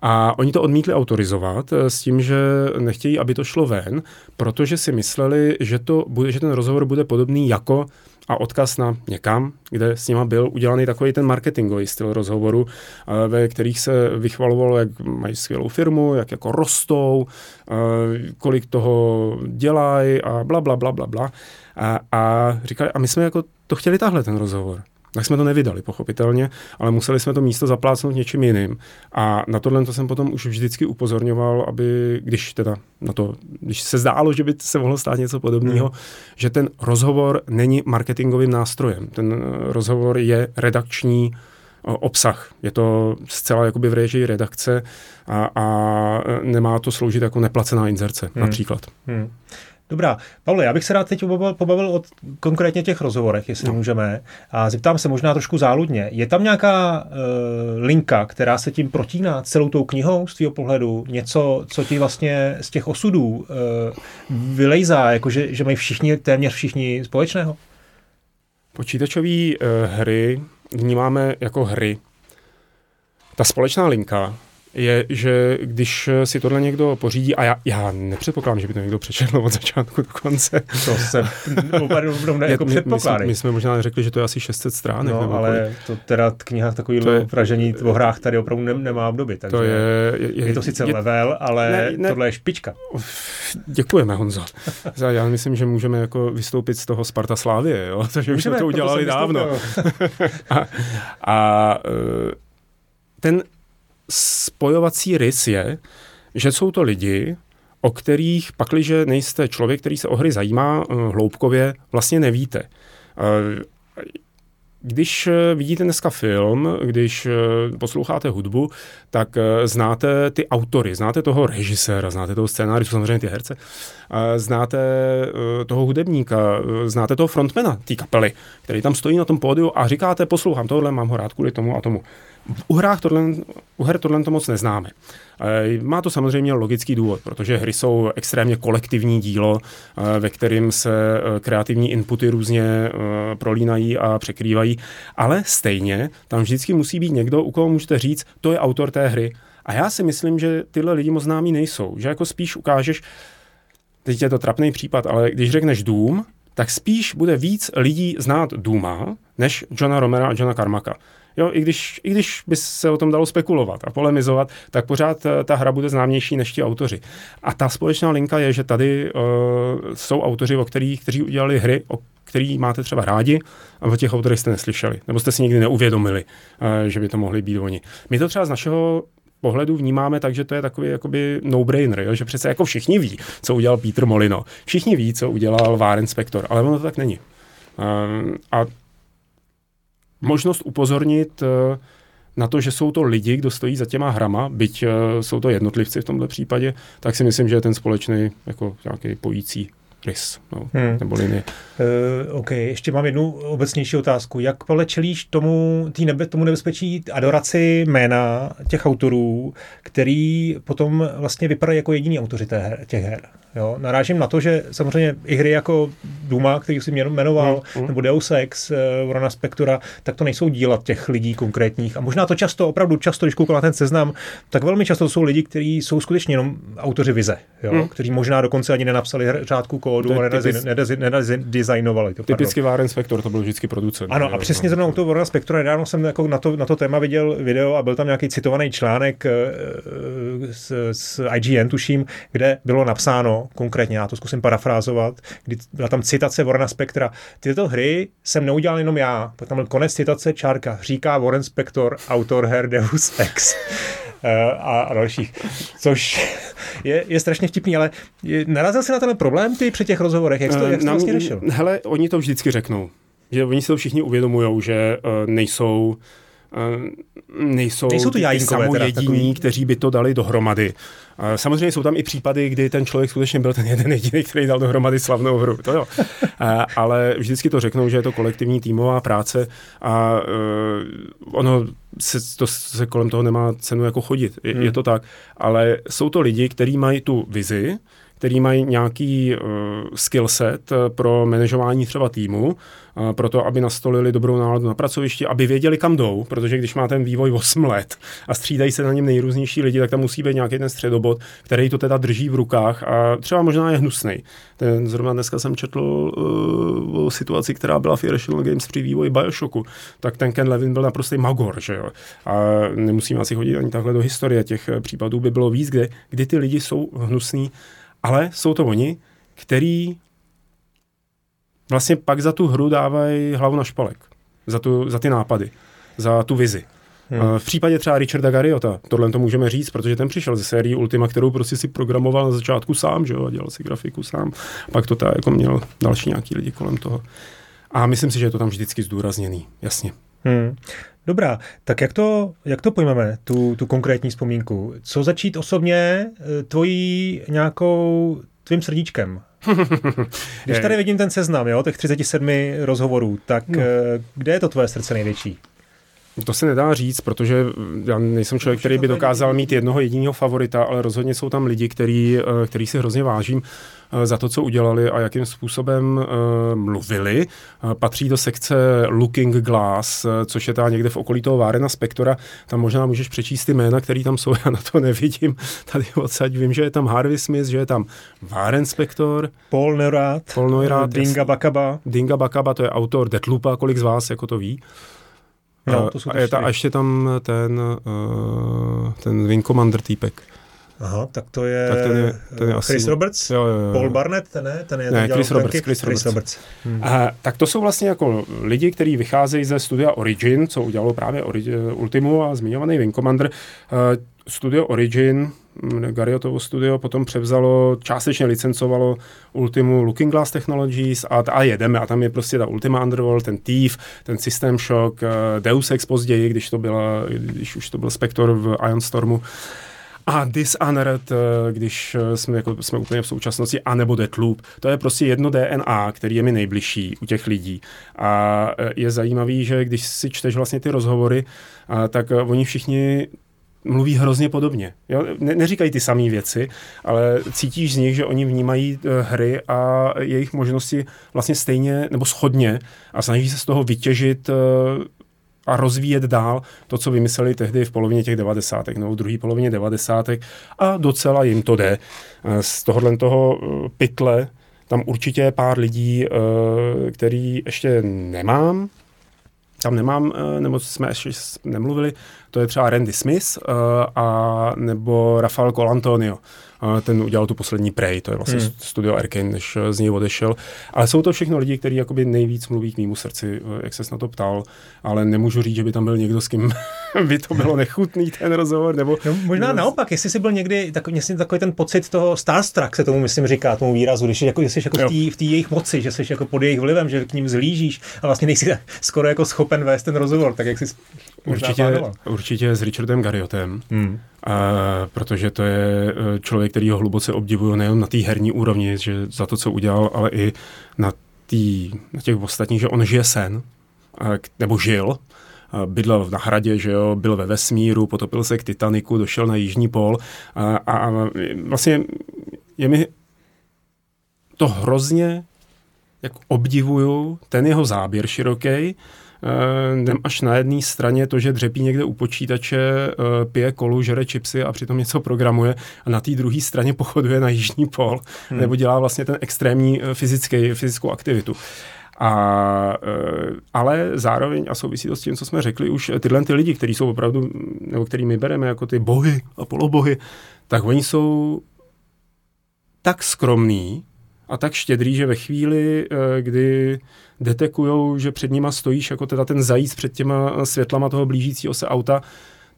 A oni to odmítli autorizovat eh, s tím, že nechtějí, aby to šlo ven, protože si mysleli, že, to bude, že ten rozhovor bude podobný jako a odkaz na někam, kde s nima byl udělaný takový ten marketingový styl rozhovoru, eh, ve kterých se vychvalovalo, jak mají skvělou firmu, jak jako rostou, eh, kolik toho dělají a bla, bla, bla, bla, bla. A, a říkali, a my jsme jako to chtěli tahle ten rozhovor. Tak jsme to nevydali, pochopitelně, ale museli jsme to místo zaplácnout něčím jiným. A na tohle to jsem potom už vždycky upozorňoval, aby, když teda na to, když se zdálo, že by se mohlo stát něco podobného, hmm. že ten rozhovor není marketingovým nástrojem. Ten eh, rozhovor je redakční eh, obsah. Je to zcela jakoby v režii redakce a, a eh, nemá to sloužit jako neplacená inzerce, hmm. například. Hmm. Dobrá. Pavle, já bych se rád teď pobavil o konkrétně těch rozhovorech, jestli no. můžeme. A zeptám se možná trošku záludně. Je tam nějaká uh, linka, která se tím protíná celou tou knihou z tvého pohledu? Něco, co ti vlastně z těch osudů uh, vylejzá, jako že, že mají všichni, téměř všichni společného? Počítačové uh, hry vnímáme jako hry. Ta společná linka je, že když si tohle někdo pořídí, a já, já nepředpokládám, že by to někdo přečetl od začátku do konce. To se opravdu ne, jako my, my, jsme, my jsme možná řekli, že to je asi 600 stránek. No, ale kolik. to teda kniha takový to je, pražení o hrách tady opravdu ne, nemá období. Takže to je, je, je, je to sice je, level, ale ne, ne, tohle je špička. Děkujeme, Honzo. já myslím, že můžeme jako vystoupit z toho Sparta Slávie, jo? takže už jsme to udělali dávno. a, a e, ten spojovací rys je, že jsou to lidi, o kterých pakliže nejste člověk, který se o hry zajímá eh, hloubkově, vlastně nevíte. Eh, když eh, vidíte dneska film, když posloucháte hudbu, tak znáte ty autory, znáte toho režiséra, znáte toho scénáře, samozřejmě ty herce, znáte toho hudebníka, znáte toho frontmana té kapely, který tam stojí na tom pódiu a říkáte, poslouchám tohle, mám ho rád kvůli tomu a tomu. U, hrách tohle, u her tohle to moc neznáme. E, má to samozřejmě logický důvod, protože hry jsou extrémně kolektivní dílo, e, ve kterým se e, kreativní inputy různě prolínají a překrývají, ale stejně tam vždycky musí být někdo, u koho můžete říct, to je autor té hry. A já si myslím, že tyhle lidi moc známí nejsou, že jako spíš ukážeš, teď je to trapný případ, ale když řekneš Dům, tak spíš bude víc lidí znát Duma, než Johna Romera a Johna Carmaka. Jo, i když, i když by se o tom dalo spekulovat a polemizovat, tak pořád eh, ta hra bude známější než ti autoři. A ta společná linka je, že tady uh, jsou autoři, o kterých, kteří udělali hry, o který máte třeba rádi a o těch autorech jste neslyšeli, nebo jste si nikdy neuvědomili, uh, že by to mohli být oni. My to třeba z našeho pohledu vnímáme tak, že to je takový jakoby no-brainer, jo? že přece jako všichni ví, co udělal Peter Molino. Všichni ví, co udělal Warren Spector, ale ono to tak není. Uh, a možnost upozornit eh, na to, že jsou to lidi, kdo stojí za těma hrama, byť eh, jsou to jednotlivci v tomto případě, tak si myslím, že je ten společný jako nějaký pojící rys no, hmm. nebo linie. Uh, OK, ještě mám jednu obecnější otázku. Jak Pavle čelíš tomu, tý nebe, tomu nebezpečí adoraci jména těch autorů, který potom vlastně vypadají jako jediní autoři těch her? Jo? Narážím na to, že samozřejmě i hry jako Duma, který si jmenoval, mm, mm. nebo Deus Ex, uh, Vrona Spektura, tak to nejsou díla těch lidí konkrétních. A možná to často, opravdu často, když koukám na ten seznam, tak velmi často to jsou lidi, kteří jsou skutečně jenom autoři vize, jo? Mm. kteří možná dokonce ani nenapsali řádku kódu, ale nedizajnovali. To, typicky Warren Spector, to byl vždycky producent. Ano, a přesně zrovna u toho Warren Spectora, nedávno jsem jako na, to, na to téma viděl video a byl tam nějaký citovaný článek z, z IGN, tuším, kde bylo napsáno, konkrétně, já to zkusím parafrázovat, kdy byla tam citace Warrena Spectra. Tyto hry jsem neudělal jenom já, pak tam byl konec citace čárka, říká Warren Spector, autor her Deus Ex. Eh, a, a dalších. Což je, je strašně vtipný, ale je, narazil jsi na ten problém ty při těch rozhovorech? Jak jsi to, jak jsi to vlastně řešil? Hele, oni to vždycky řeknou. Že oni si to všichni uvědomují, že uh, nejsou nejsou, nejsou to ty samojediní, kteří by to dali dohromady. Samozřejmě jsou tam i případy, kdy ten člověk skutečně byl ten jeden jediný, který dal dohromady slavnou hru. To jo. Ale vždycky to řeknou, že je to kolektivní týmová práce a ono se, to, se kolem toho nemá cenu jako chodit. Je, hmm. je to tak. Ale jsou to lidi, kteří mají tu vizi, který mají nějaký uh, skill set pro manažování třeba týmu, uh, pro to, aby nastolili dobrou náladu na pracovišti, aby věděli, kam jdou, protože když má ten vývoj 8 let a střídají se na něm nejrůznější lidi, tak tam musí být nějaký ten středobod, který to teda drží v rukách a třeba možná je hnusný. Ten, zrovna dneska jsem četl uh, o situaci, která byla v Irrational Games při vývoji Bioshocku, tak ten Ken Levin byl naprostý magor, že jo. A nemusíme asi chodit ani takhle do historie, těch případů by bylo víc, kde, kdy ty lidi jsou hnusní ale jsou to oni, který vlastně pak za tu hru dávají hlavu na špalek. Za, tu, za ty nápady, za tu vizi. Hmm. V případě třeba Richarda Garriota, tohle to můžeme říct, protože ten přišel ze série Ultima, kterou prostě si programoval na začátku sám, že jo, a dělal si grafiku sám. Pak to ta, jako měl další nějaký lidi kolem toho. A myslím si, že je to tam vždycky zdůrazněný, jasně. Hmm. Dobrá, tak jak to, jak to pojmeme, tu, tu konkrétní vzpomínku? Co začít osobně eh, tvojí nějakou, tvým srdíčkem? Když tady vidím ten seznam, jo, těch 37 rozhovorů, tak no. Eh, kde je to tvoje srdce největší? To se nedá říct, protože já nejsem člověk, který by dokázal mít jednoho jediného favorita, ale rozhodně jsou tam lidi, který, eh, který si hrozně vážím eh, za to, co udělali a jakým způsobem uh, mluvili. Uh, patří do sekce Looking Glass, což je ta někde v okolí toho Várena Spektora. Tam možná můžeš přečíst ty jména, které tam jsou, já na to nevidím. Tady odsaď vím, že je tam Harvey Smith, že je tam Váren Spektor. Paul Neurath, Paul Neurath Dinga Bakaba. Dinga Bakaba, to je autor Deathloopa, kolik z vás jako to ví. No, to jsou a, je ta, a ještě tam ten, ten Wing Commander týpek. Aha, tak to je, tak ten je, ten je asi... Chris Roberts? Jo, jo, jo. Paul Barnett, ten ne? Ten je, ne, Chris Roberts, Chris, Chris Roberts. Roberts. Hmm. A, tak to jsou vlastně jako lidi, kteří vycházejí ze studia Origin, co udělalo právě Origin, Ultimu a zmiňovaný Wing Commander. Uh, studio Origin Gariotovo studio potom převzalo, částečně licencovalo Ultimu Looking Glass Technologies a, a jedeme a tam je prostě ta Ultima Underworld, ten Thief, ten System Shock, eh, Deus Ex později, když to byla, když už to byl Spector v Ion Stormu. A Dishonored, eh, když eh, jsme, jako, jsme úplně v současnosti, anebo Deathloop. To je prostě jedno DNA, který je mi nejbližší u těch lidí. A je zajímavý, že když si čteš vlastně ty rozhovory, tak oni všichni mluví hrozně podobně. Jo? Ne, neříkají ty samé věci, ale cítíš z nich, že oni vnímají hry a jejich možnosti vlastně stejně nebo schodně a snaží se z toho vytěžit a rozvíjet dál to, co vymysleli tehdy v polovině těch devadesátek, nebo v druhé polovině devadesátek a docela jim to jde. Eh, z tohohle toho pytle tam určitě je pár lidí, který ještě nemám, tam nemám, nebo jsme ještě nemluvili, to je třeba Randy Smith uh, a nebo Rafael Colantonio. Uh, ten udělal tu poslední Prey, to je vlastně hmm. studio Arkane, než z něj odešel. Ale jsou to všechno lidi, kteří jakoby nejvíc mluví k mému srdci, jak se na to ptal, ale nemůžu říct, že by tam byl někdo, s kým by to bylo nechutný ten rozhovor. Nebo, no, možná nebo... naopak, jestli jsi byl někdy takový, takový ten pocit toho starstruck, se tomu myslím říká, tomu výrazu, když jsi jako, jsi jako v té jejich moci, že jsi jako pod jejich vlivem, že k ním zlížíš a vlastně nejsi skoro jako schopen vést ten rozhovor, tak jak jsi určitě, určitě s Richardem Garriotem, hmm. a, protože to je e, člověk, který ho hluboce obdivuju nejen na té herní úrovni, že za to, co udělal, ale i na, tý, na těch ostatních, že on žije sen, a, nebo žil, bydlel na hradě, že jo, byl ve vesmíru, potopil se k Titaniku, došel na jižní pol a, a, a vlastně je mi to hrozně jak obdivuju, ten jeho záběr široký, jdem eh, až na jedné straně to, že dřepí někde u počítače, eh, pije kolu, žere čipsy a přitom něco programuje a na té druhé straně pochoduje na jižní pol hmm. nebo dělá vlastně ten extrémní eh, fyzický, fyzickou aktivitu. A, ale zároveň, a souvisí to s tím, co jsme řekli, už tyhle ty lidi, kteří jsou opravdu, nebo který my bereme jako ty bohy a polobohy, tak oni jsou tak skromní a tak štědrý, že ve chvíli, kdy detekujou, že před nima stojíš jako teda ten zajíc před těma světlama toho blížícího se auta,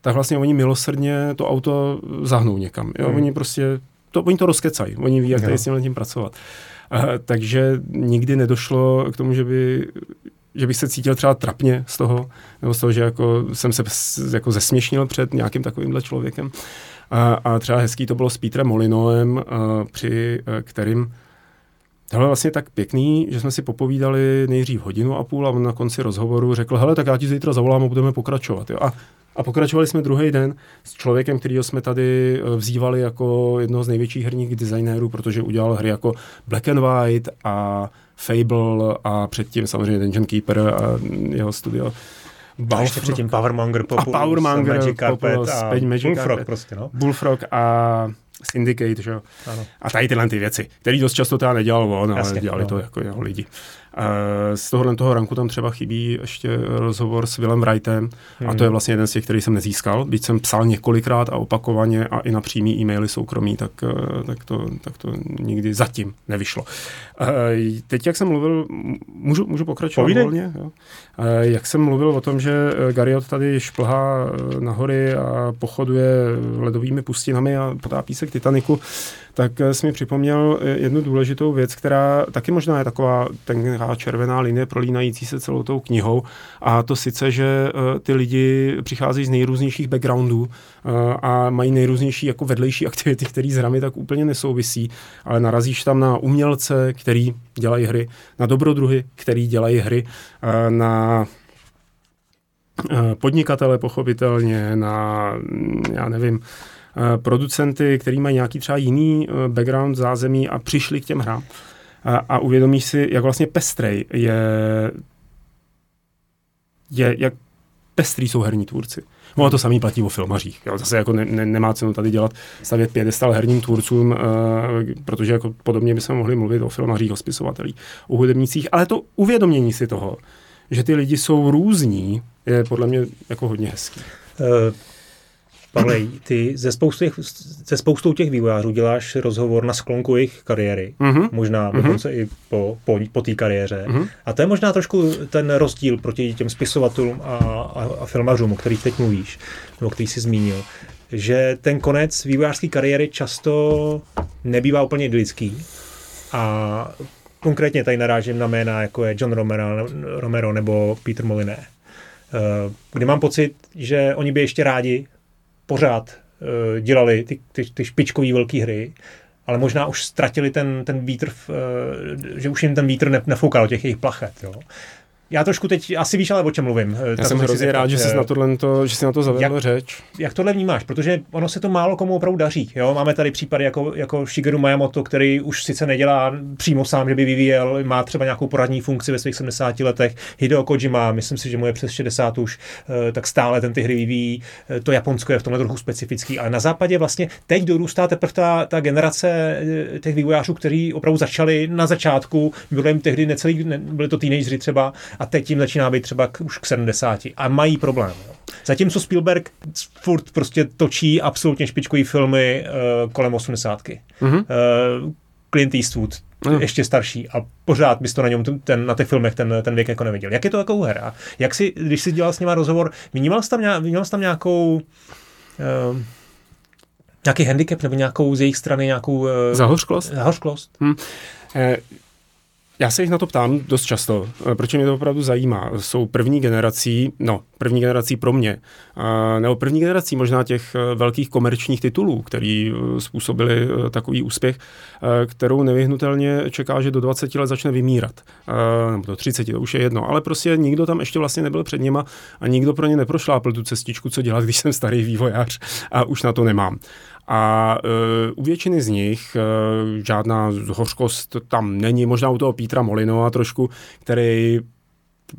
tak vlastně oni milosrdně to auto zahnou někam. Jo? Hmm. Oni prostě, to, oni to rozkecají, oni ví, jak tady s tím, tím pracovat. Uh, takže nikdy nedošlo k tomu, že by že bych se cítil třeba trapně z toho, nebo z toho, že jako jsem se jako zesměšnil před nějakým takovýmhle člověkem. A, a třeba hezký to bylo s Petrem Molinoem, uh, při uh, kterým Tohle je vlastně tak pěkný, že jsme si popovídali nejdřív hodinu a půl a on na konci rozhovoru řekl, hele, tak já ti zítra zavolám a budeme pokračovat. Jo? A A pokračovali jsme druhý den s člověkem, kterýho jsme tady eh, vzývali jako jednoho z největších herních designérů, protože udělal hry jako Black and White a Fable a předtím samozřejmě Dungeon Keeper a jeho studio. A ještě předtím Powermonger, Populus, a Powermonger, Magic Carpet Populus, a Magic Bullfrog Carpet. prostě, no. Bullfrog a Syndicate, že jo? A tady tyhle ty věci, které dost často teda nedělal on, ale Jasně, dělali no. to jako jeho lidi. Z tohohle toho ranku tam třeba chybí ještě rozhovor s Willem Wrightem hmm. a to je hmm. vlastně jeden z těch, který jsem nezískal. Byť jsem psal několikrát a opakovaně a i na přímý e-maily soukromí, tak, eh, tak, to, tak to nikdy zatím nevyšlo. Teď, jak jsem mluvil, můžu, můžu pokračovat Povídej. volně? Jo? Jak jsem mluvil o tom, že eh, Gariot tady šplhá eh, na hory a pochoduje ledovými pustinami a potápí se k Titaniku, tak eh, jsi mi připomněl jednu důležitou věc, která taky možná je taková tenká červená linie prolínající se celou tou knihou a to sice, že ty lidi přicházejí z nejrůznějších backgroundů a mají nejrůznější jako vedlejší aktivity, které s hrami tak úplně nesouvisí, ale narazíš tam na umělce, který dělají hry, na dobrodruhy, který dělají hry, na podnikatele pochopitelně, na, já nevím, producenty, který mají nějaký třeba jiný background, zázemí a přišli k těm hrám. A, a uvědomíš si, jak vlastně pestrej je, je jak pestrý jsou herní tvůrci. No to samý platí o filmařích. Jo. Zase jako ne, ne, nemá cenu tady dělat, stavět pědestal herním tvůrcům, uh, protože jako podobně bychom mohli mluvit o filmařích, o spisovatelích, o hudebnících, ale to uvědomění si toho, že ty lidi jsou různí, je podle mě jako hodně hezký. Pavle, ty ze, spousty, ze spoustou těch vývojářů děláš rozhovor na sklonku jejich kariéry, mm-hmm. možná mm-hmm. dokonce i po, po, po té kariéře. Mm-hmm. A to je možná trošku ten rozdíl proti těm spisovatelům a, a, a filmařům, o kterých teď mluvíš, nebo který jsi zmínil, že ten konec vývojářské kariéry často nebývá úplně idylický a konkrétně tady narážím na jména, jako je John Romero, Romero nebo Peter Moliné, eh, kde mám pocit, že oni by ještě rádi pořád uh, dělali ty, ty, ty špičkové velké hry, ale možná už ztratili ten, ten vítr, v, uh, že už jim ten vítr ne, nefoukal těch jejich plachet. Jo. Já trošku teď, asi víš ale o čem mluvím. Já tak jsem hrozně rád, že jsi na, tohle, že jsi na to zavedl jak, řeč. Jak tohle vnímáš? Protože ono se to málo komu opravdu daří. Jo? Máme tady případy jako, jako Shigeru Miyamoto, který už sice nedělá přímo sám, že by vyvíjel, má třeba nějakou poradní funkci ve svých 70 letech. Hideo Kojima, myslím si, že mu je přes 60 už, eh, tak stále ten ty hry vyvíjí. Eh, to Japonsko je v tomhle trochu specifický, ale na západě vlastně teď dorůstá teprve ta, ta generace eh, těch vývojářů, kteří opravdu začali na začátku, byli jim tehdy necelý, ne, byli to teenageři třeba, a teď jim začíná být třeba k, už k 70 a mají problém. Jo. Zatímco Spielberg furt prostě točí absolutně špičkový filmy uh, kolem 80. Mm-hmm. Uh, Clint Eastwood, mm. ještě starší a pořád bys to na něm ten, na těch filmech ten, ten věk jako neviděl. Jak je to jako hra? Jak si, když jsi dělal s ním rozhovor, vnímal jsi tam, vnímal jsi tam nějakou uh, nějaký handicap nebo nějakou z jejich strany nějakou... Uh, zahořklost? Zahořklost. Hmm. Eh, já se jich na to ptám dost často, eh, proč mě to opravdu zajímá. Jsou první generací, no, první generací pro mě, nebo první generací možná těch eh, velkých komerčních titulů, který eh, způsobili takový úspěch, kterou nevyhnutelně čeká, že do 20 let začne vymírat. Nebo do 30, to už je jedno. Ale prostě nikdo tam ještě vlastně nebyl před něma a nikdo pro ně neprošlápl tu cestičku, co dělat, když jsem starý vývojář a už na to nemám. A uh, u většiny z nich uh, žádná hořkost tam není, možná u toho Petra Molino trošku, který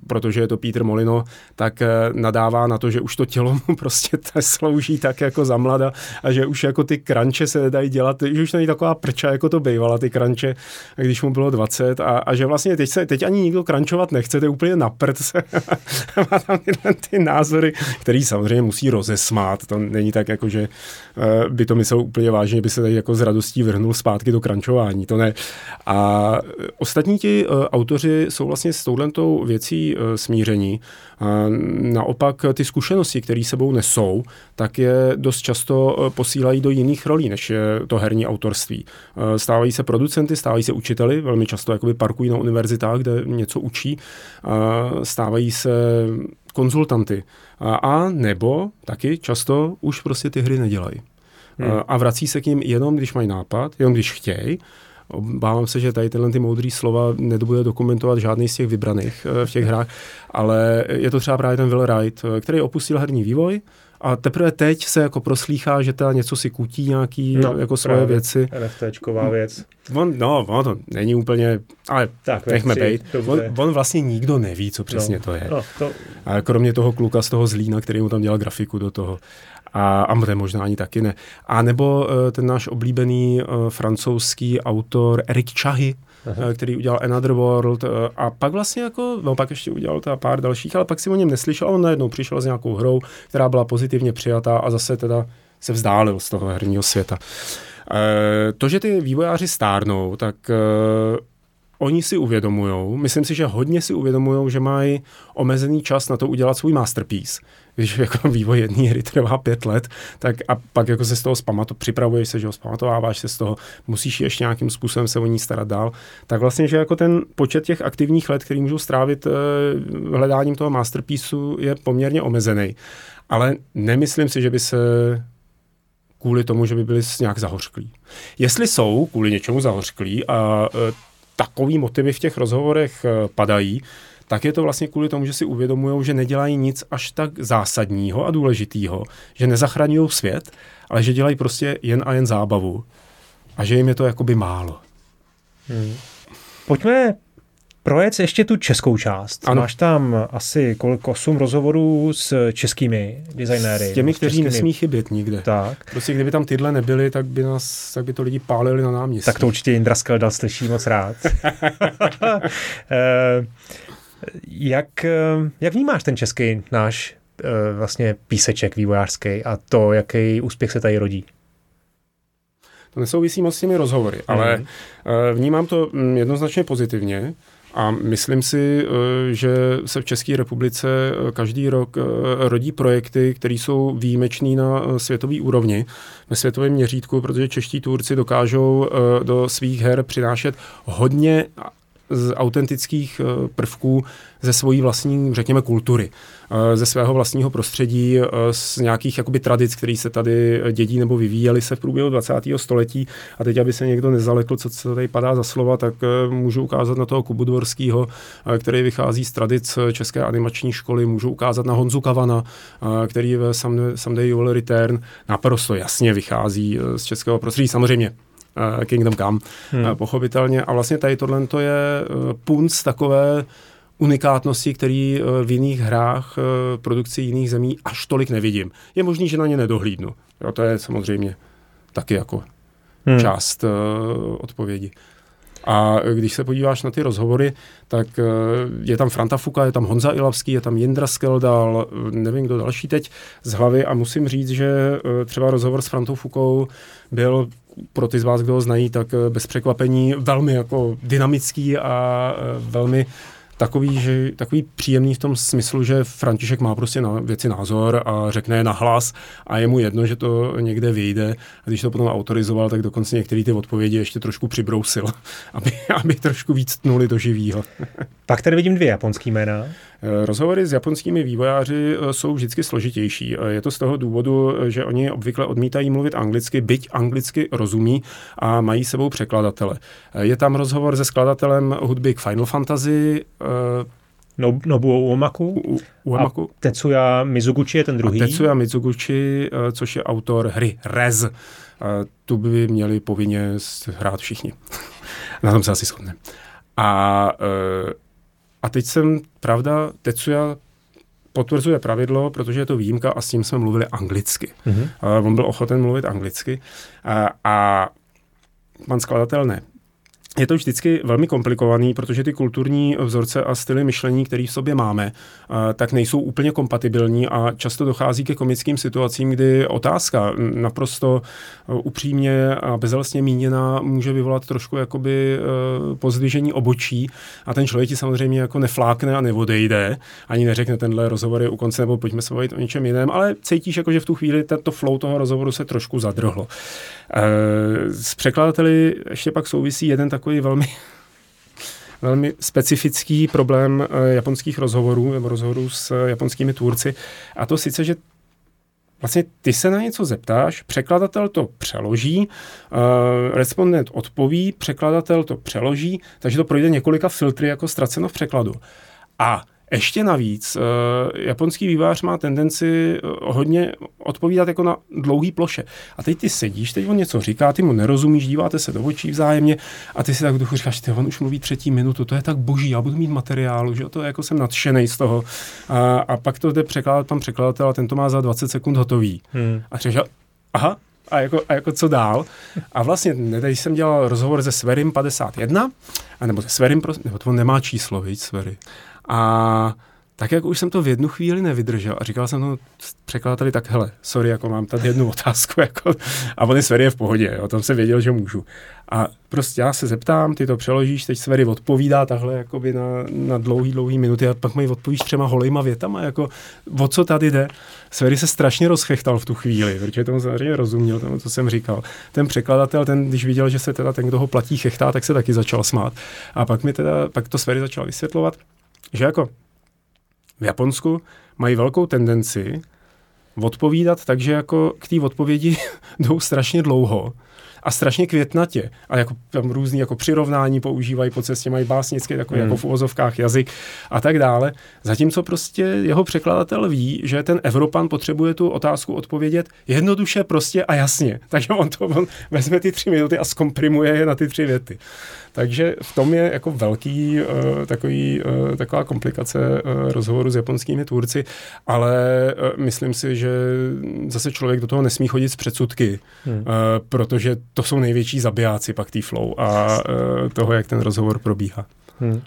protože je to Peter Molino, tak eh, nadává na to, že už to tělo mu prostě slouží tak jako za mlada a že už jako ty kranče se dají dělat, že už není taková prča, jako to bývala ty kranče, když mu bylo 20 a, a že vlastně teď, se, teď ani nikdo krančovat nechce, to je úplně na prd se. má tam ty názory, který samozřejmě musí rozesmát, to není tak jako, že eh, by to myslel úplně vážně, by se tady jako s radostí vrhnul zpátky do krančování, to ne. A ostatní ti autoři jsou vlastně s touhletou věcí uh, smíření. Uh, naopak ty zkušenosti, které sebou nesou, tak je dost často uh, posílají do jiných rolí, než je to herní autorství. Stávají se producenty, stávají se učiteli, velmi často jakoby parkují na univerzitách, kde něco učí. Stávají se konzultanty. A, a nebo taky často už prostě ty hry nedělají. Hmm. A vrací se k ním jenom, když mají nápad, jenom když chtějí Obávám se, že tady tyhle ty moudrý slova nebude dokumentovat žádný z těch vybraných v těch hrách, ale je to třeba právě ten Will Wright, který opustil herní vývoj, a teprve teď se jako proslýchá, že ta něco si kutí nějaký no, jako svoje právě, věci. NFTčková věc. On, no, on to není úplně, ale tak, nechme být. On, on vlastně nikdo neví, co přesně no, to je. No, to... A kromě toho kluka z toho Zlína, který mu tam dělal grafiku do toho. A, a to možná ani taky ne. A nebo uh, ten náš oblíbený uh, francouzský autor Eric Chahy, Aha. Eh, který udělal Another World a pak vlastně jako, no pak ještě udělal ta pár dalších, ale pak si o něm neslyšel a on najednou přišel s nějakou hrou, která byla pozitivně přijatá a zase teda se vzdálil z toho herního světa. E, to, že ty vývojáři stárnou, tak e, oni si uvědomují, myslím si, že hodně si uvědomují, že mají omezený čas na to udělat svůj masterpiece. Když jako vývoj jedné hry trvá pět let, tak a pak jako se z toho zpamatu, připravuješ se, že ho zpamatováváš se z toho, musíš ještě nějakým způsobem se o ní starat dál, tak vlastně, že jako ten počet těch aktivních let, který můžou strávit eh, hledáním toho masterpieceu, je poměrně omezený. Ale nemyslím si, že by se kvůli tomu, že by byli nějak zahořklí. Jestli jsou kvůli něčemu zahořklí a e, takový motivy v těch rozhovorech e, padají, tak je to vlastně kvůli tomu, že si uvědomují, že nedělají nic až tak zásadního a důležitého, že nezachraňují svět, ale že dělají prostě jen a jen zábavu a že jim je to jakoby málo. Hmm. Pojďme Projec ještě tu českou část. Ano. Máš tam asi kolik, 8 rozhovorů s českými designéry. S těmi, kteří českými... nesmí chybět nikde. Tak. Prostě kdyby tam tyhle nebyly, tak by, nás, tak by to lidi pálili na náměstí. Tak to určitě Indra Skeldal slyší moc rád. Eh, jak, eh, jak vnímáš ten český náš eh, vlastně píseček vývojářský a to, jaký úspěch se tady rodí? To nesouvisí moc s těmi rozhovory, mm. ale mhm. vnímám to mm, jednoznačně pozitivně. A myslím si, že se v České republice každý rok rodí projekty, které jsou výjimečné na světové úrovni, ve světovém měřítku, protože čeští tvůrci dokážou do svých her přinášet hodně z autentických eh, prvků ze svojí vlastní, řekněme, kultury, eh, ze svého vlastního prostředí, eh, z nějakých jakoby tradic, které se tady dědí nebo vyvíjely se v průběhu 20. století. A teď, aby se někdo nezalekl, co se tady padá za slova, tak můžu ukázat na toho Kubu Dvorského, který vychází z tradic České animační školy, můžu ukázat na Honzu Kavana, který ve Someday You Will Return naprosto jasně vychází z českého prostředí. Samozřejmě Kingdom Come, hmm. uh, pochopitelně. A vlastně tady tohle to je uh, punc takové unikátnosti, který uh, v jiných hrách uh, produkci jiných zemí až tolik nevidím. Je možný, že na ně nedohlídnu. Jo, to je samozřejmě taky jako hmm. část uh, odpovědi. A když se podíváš na ty rozhovory, tak je tam Franta Fuka, je tam Honza Ilavský, je tam Jindra Skeldal, nevím kdo další teď z hlavy a musím říct, že třeba rozhovor s Frantou Fukou byl pro ty z vás, kdo ho znají, tak eh, bez překvapení velmi jako dynamický a eh, velmi takový, že, takový příjemný v tom smyslu, že František má prostě na věci názor a řekne je nahlas a je mu jedno, že to někde vyjde. A když to potom autorizoval, tak dokonce některé ty odpovědi ještě trošku přibrousil, aby, aby trošku víc tnuli do živýho. Pak tady vidím dvě japonský jména. Eh, rozhovory s japonskými vývojáři eh, jsou vždycky složitější. Eh, je to z toho důvodu, že oni obvykle odmítají mluvit anglicky, byť anglicky rozumí a mají sebou překladatele. Je tam rozhovor se skladatelem hudby k Final Fantasy, no, Nobuo Uemaku, U, Uemaku. A Tetsuya Mizuguchi je ten druhý. A Tetsuya Mizuguchi, což je autor hry Rez. Tu by měli povinně hrát všichni. Na tom se asi shodneme. A a teď jsem, pravda, Tetsuya potvrzuje pravidlo, protože je to výjimka a s tím jsme mluvili anglicky. Mm-hmm. Uh, on byl ochoten mluvit anglicky uh, a pan skladatel ne je to vždycky velmi komplikovaný, protože ty kulturní vzorce a styly myšlení, které v sobě máme, tak nejsou úplně kompatibilní a často dochází ke komickým situacím, kdy otázka naprosto e, upřímně a bezalstně míněná může vyvolat trošku jakoby e, pozdvižení obočí a ten člověk ti samozřejmě jako neflákne a neodejde, ani neřekne tenhle rozhovor je u konce nebo pojďme se bavit o něčem jiném, ale cítíš jako, že v tu chvíli to flow toho rozhovoru se trošku zadrhlo. S překladateli ještě pak souvisí jeden takový velmi velmi specifický problém eh, japonských rozhovorů nebo rozhovorů s japonskými tvůrci. A to sice, že vlastně ty se na něco zeptáš, překladatel to přeloží, uh, respondent odpoví, překladatel to přeloží, takže to projde několika filtry jako ztraceno v překladu. A ještě navíc, uh, japonský vývář má tendenci uh, hodně odpovídat jako na dlouhý ploše. A teď ty sedíš, teď on něco říká, ty mu nerozumíš, díváte se do očí vzájemně a ty si tak v duchu říkáš, ty on už mluví třetí minutu, to je tak boží, já budu mít materiálu, že to jako jsem nadšený z toho. A, a pak to jde překládat pan překladatel a ten to má za 20 sekund hotový. Hmm. A třeba, aha, a jako, a jako co dál. A vlastně, když jsem dělal rozhovor se Sverim 51, nebo se Sverim, nebo to nemá číslo, víc Svery. A tak jak už jsem to v jednu chvíli nevydržel a říkal jsem to překladateli, tak hele, sorry, jako mám tady jednu otázku, jako, a on je Sveri v pohodě, o tom jsem věděl, že můžu. A prostě já se zeptám, ty to přeložíš, teď Sveri odpovídá takhle jakoby na, na dlouhý, dlouhý minuty a pak mi odpovíš třema holejma větama, jako o co tady jde. Sveri se strašně rozchechtal v tu chvíli, protože tomu samozřejmě rozuměl, tomu, co jsem říkal. Ten překladatel, ten, když viděl, že se teda ten, kdo ho platí, chechtá, tak se taky začal smát. A pak mi teda, pak to Sveri začal vysvětlovat, že jako v Japonsku mají velkou tendenci odpovídat takže jako k té odpovědi jdou strašně dlouho a strašně květnatě. A jako tam různý jako přirovnání používají po cestě, mají básnický takový hmm. jako v uvozovkách jazyk a tak dále. Zatímco prostě jeho překladatel ví, že ten Evropan potřebuje tu otázku odpovědět jednoduše, prostě a jasně. Takže on to on vezme ty tři minuty a zkomprimuje je na ty tři věty. Takže v tom je jako velký uh, takový, uh, taková komplikace uh, rozhovoru s japonskými tvůrci, ale uh, myslím si, že zase člověk do toho nesmí chodit s předsudky, hmm. uh, protože to jsou největší zabijáci pak tý flow a uh, toho, jak ten rozhovor probíhá. Hmm.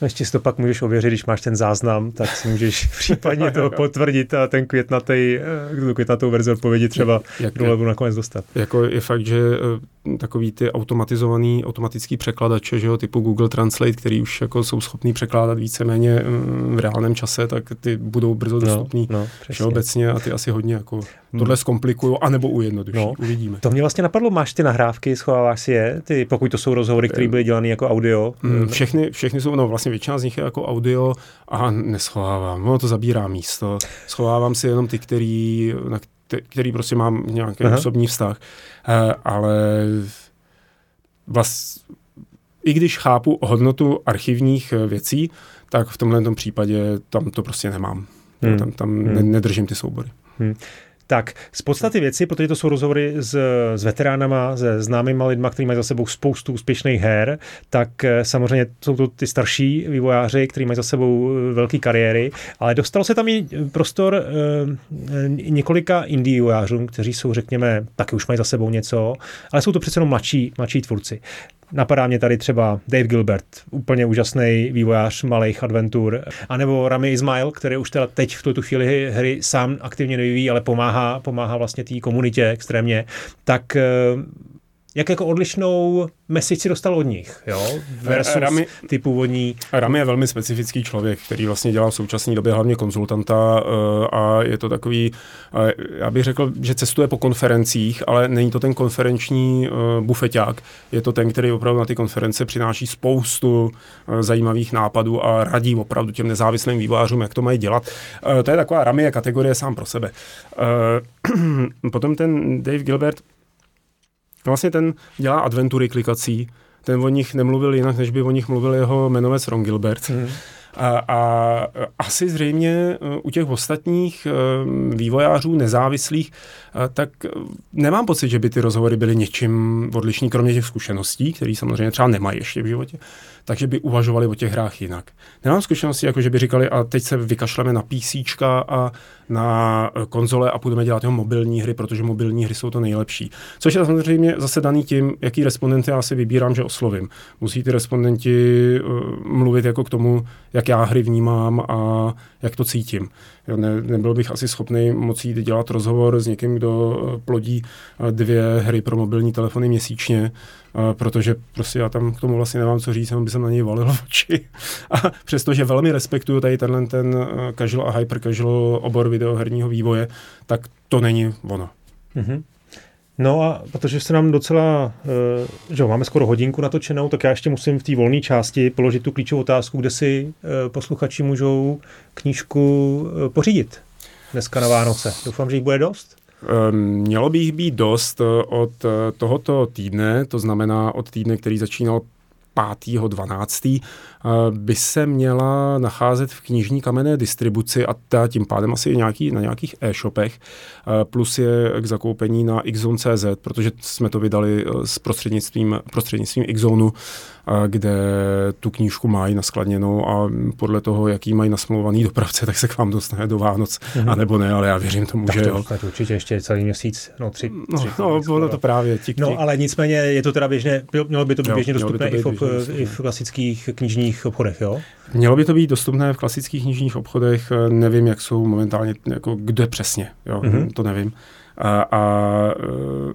No ještě si to pak můžeš ověřit, když máš ten záznam, tak si můžeš případně to potvrdit a ten květnatý, eh, tu květnatou verzi odpovědi třeba jak, dole budu nakonec dostat. Jako je fakt, že eh, takový ty automatizovaný, automatický překladače, že jo, typu Google Translate, který už jako jsou schopní překládat víceméně mm, v reálném čase, tak ty budou brzo dostupný no, no, obecně a ty asi hodně jako hmm. tohle zkomplikují, anebo ujednoduší, no. uvidíme. To mě vlastně napadlo, máš ty nahrávky, schováváš si je, ty, pokud to jsou rozhovory, které byly dělané jako audio? Mm, všechny, všechny jsou, no vlastně vlastně většina z nich je jako audio a neschovávám. Ono to zabírá místo. Schovávám si jenom ty, který, na který prostě mám nějaký Aha. osobní vztah. Eh, ale vlast, i když chápu hodnotu archivních eh, věcí, tak v tomhle případě tam to prostě nemám. Hmm. Tam, tam hmm. nedržím ty soubory. Hmm. Tak z podstaty věci, protože to jsou rozhovory s, s veteránama, se známými lidmi, kteří mají za sebou spoustu úspěšných her, tak eh, samozřejmě jsou to ty starší vývojáři, kteří mají za sebou eh, velké kariéry, ale dostalo se tam i prostor e, několika indie vývojářům, kteří jsou, řekněme, taky už mají za sebou něco, ale jsou to přece jenom mladší, mladší tvůrci. Napadá mě tady třeba Dave Gilbert, úplně úžasný vývojář malých adventur, anebo Rami Ismail, který už teda teď v tuto chvíli hry sám aktivně nevyvíjí, ale pomáhá, pomáhá vlastně té komunitě extrémně, tak eh, jak jako odlišnou message si dostal od nich, jo? Versus Rami, ty původní. Rami je velmi specifický člověk, který vlastně dělá v současné době hlavně konzultanta uh, a je to takový, já bych řekl, že cestuje po konferencích, ale není to ten konferenční uh, bufeťák, je to ten, který opravdu na ty konference přináší spoustu zajímavých nápadů a radí opravdu těm nezávislým vývojářům, jak to mají dělat. To je taková Rami je kategorie sám pro sebe. Potom ten Dave Gilbert, No vlastně ten dělá adventury klikací, ten o nich nemluvil jinak, než by o nich mluvil jeho jmenovec Ron Gilbert. Mm. A, a asi zřejmě uh, u těch ostatních uh, vývojářů nezávislých, uh, tak nemám pocit, že by ty rozhovory byly něčím odlišný, kromě těch zkušeností, které samozřejmě třeba nemají ještě v životě takže by uvažovali o těch hrách jinak. Nemám zkušenosti, jako že by říkali, a teď se vykašleme na PC a na eh, konzole a budeme dělat jeho mobilní hry, protože mobilní hry jsou to nejlepší. Což je samozřejmě zase daný tím, jaký respondenty já si vybírám, že oslovím. Musí ty respondenti uh, mluvit jako k tomu, jak já hry vnímám a jak to cítím. Jo, ne, nebyl bych asi schopný moc jít dělat rozhovor s někým, kdo eh, plodí dvě hry pro mobilní telefony měsíčně, protože prostě já tam k tomu vlastně nemám co říct, jenom by se na něj valil oči. A přestože velmi respektuju tady tenhle ten eh, casual a hyper casual obor videoherního vývoje, tak to není ono. Mm-hmm. No a protože se nám docela, uh, že máme skoro hodinku natočenou, tak já ještě musím v té volné části položit tu klíčovou otázku, kde si uh, posluchači můžou knížku pořídit dneska na Vánoce. Doufám, že jich bude dost. Mělo by jich být dost od tohoto týdne, to znamená od týdne, který začínal 5.12. by se měla nacházet v knižní kamenné distribuci a ta tím pádem asi nějaký, na nějakých e-shopech, plus je k zakoupení na xzone.cz, protože jsme to vydali s prostřednictvím, prostřednictvím xzonu kde tu knížku mají naskladněnou a podle toho, jaký mají nasmluvaný dopravce, tak se k vám dostane do Vánoc, mm-hmm. anebo ne, ale já věřím tomu, tak že to, jo. Tak určitě ještě celý měsíc, no tři. No, tři no, no to právě. Tik, no, ale nicméně je to teda běžně, mělo by to být jo, běžně dostupné by to být i, v, běžně, i v klasických knižních obchodech, jo? Mělo by to být dostupné v klasických knižních obchodech, nevím, jak jsou momentálně, jako kde přesně, jo, mm-hmm. to nevím. A, a e,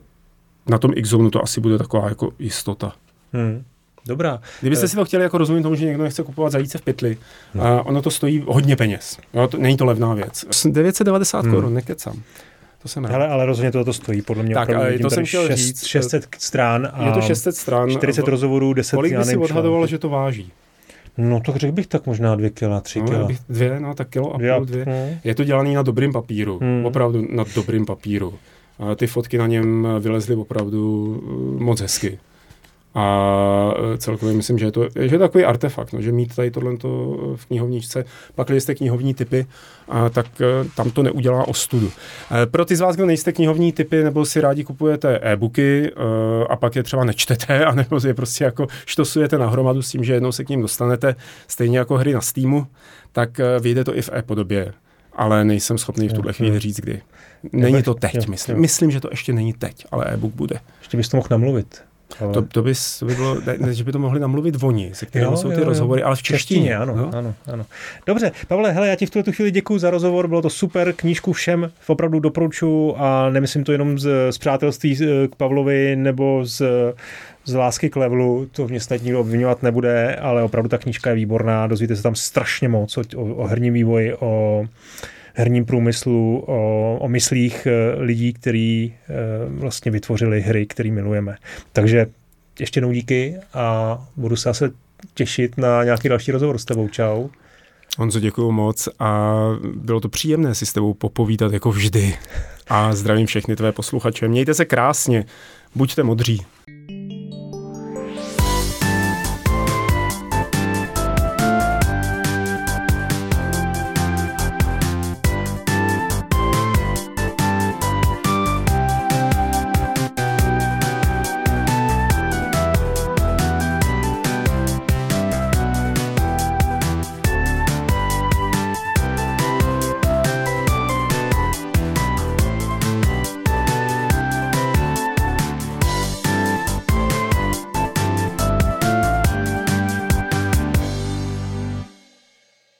na tom x to asi bude taková jako jistota. Hmm. Dobrá. Kdybyste eh. si to chtěli jako rozumět tomu, že někdo nechce kupovat zajíce v pytli, no. a ono to stojí hodně peněz. Jo, to, není to levná věc. 990 hmm. korun, nekecám. To jsem Hele, ale rozhodně to, to stojí, podle mě. Tak, ale to jsem chtěl 6, říct. 600 strán. A je to 600 stran. 40 rozhovorů, 10 Kolik by si odhadoval, že to váží? No to řekl bych tak možná dvě kila, tři no, kila. Bych dvě, no tak kilo a půl, dvě. Hmm. Je to dělaný na dobrým papíru, hmm. opravdu na dobrým papíru. A ty fotky na něm vylezly opravdu eh, moc hezky. A e, celkově myslím, že je to, že je to takový artefakt, no, že mít tady tohle v knihovničce, pak když jste knihovní typy, a, tak a, e, tam to neudělá ostudu. A, e, pro ty z vás, kdo nejste knihovní typy, nebo si rádi kupujete e-booky a, a pak je třeba nečtete, anebo je prostě jako štosujete na hromadu s tím, že jednou se k ním dostanete, stejně jako hry na Steamu, tak vyjde to i v e-podobě ale nejsem schopný v tuhle chvíli říct, kdy. Není to teď, myslím. Myslím, že to ještě není teď, ale e-book bude. Ještě bys to mohl namluvit. Ale... To, to, by, to by bylo, ne, že by to mohli namluvit oni, se kterými jo, jsou ty jo, rozhovory, ale v češtině. češtině ano, jo? ano, ano. Dobře, Pavle, hele, já ti v tuhle chvíli děkuji za rozhovor, bylo to super, knížku všem opravdu doporučuji a nemyslím to jenom z, z přátelství k Pavlovi nebo z, z lásky k levelu, to mě snad nikdo obvinovat nebude, ale opravdu ta knížka je výborná, dozvíte se tam strašně moc o, o, o herním vývoji, o herním průmyslu, o, o myslích eh, lidí, kteří eh, vlastně vytvořili hry, které milujeme. Takže ještě jednou díky a budu se zase těšit na nějaký další rozhovor s tebou. Čau. Honzo, děkuji moc a bylo to příjemné si s tebou popovídat jako vždy. A zdravím všechny tvé posluchače. Mějte se krásně, buďte modří.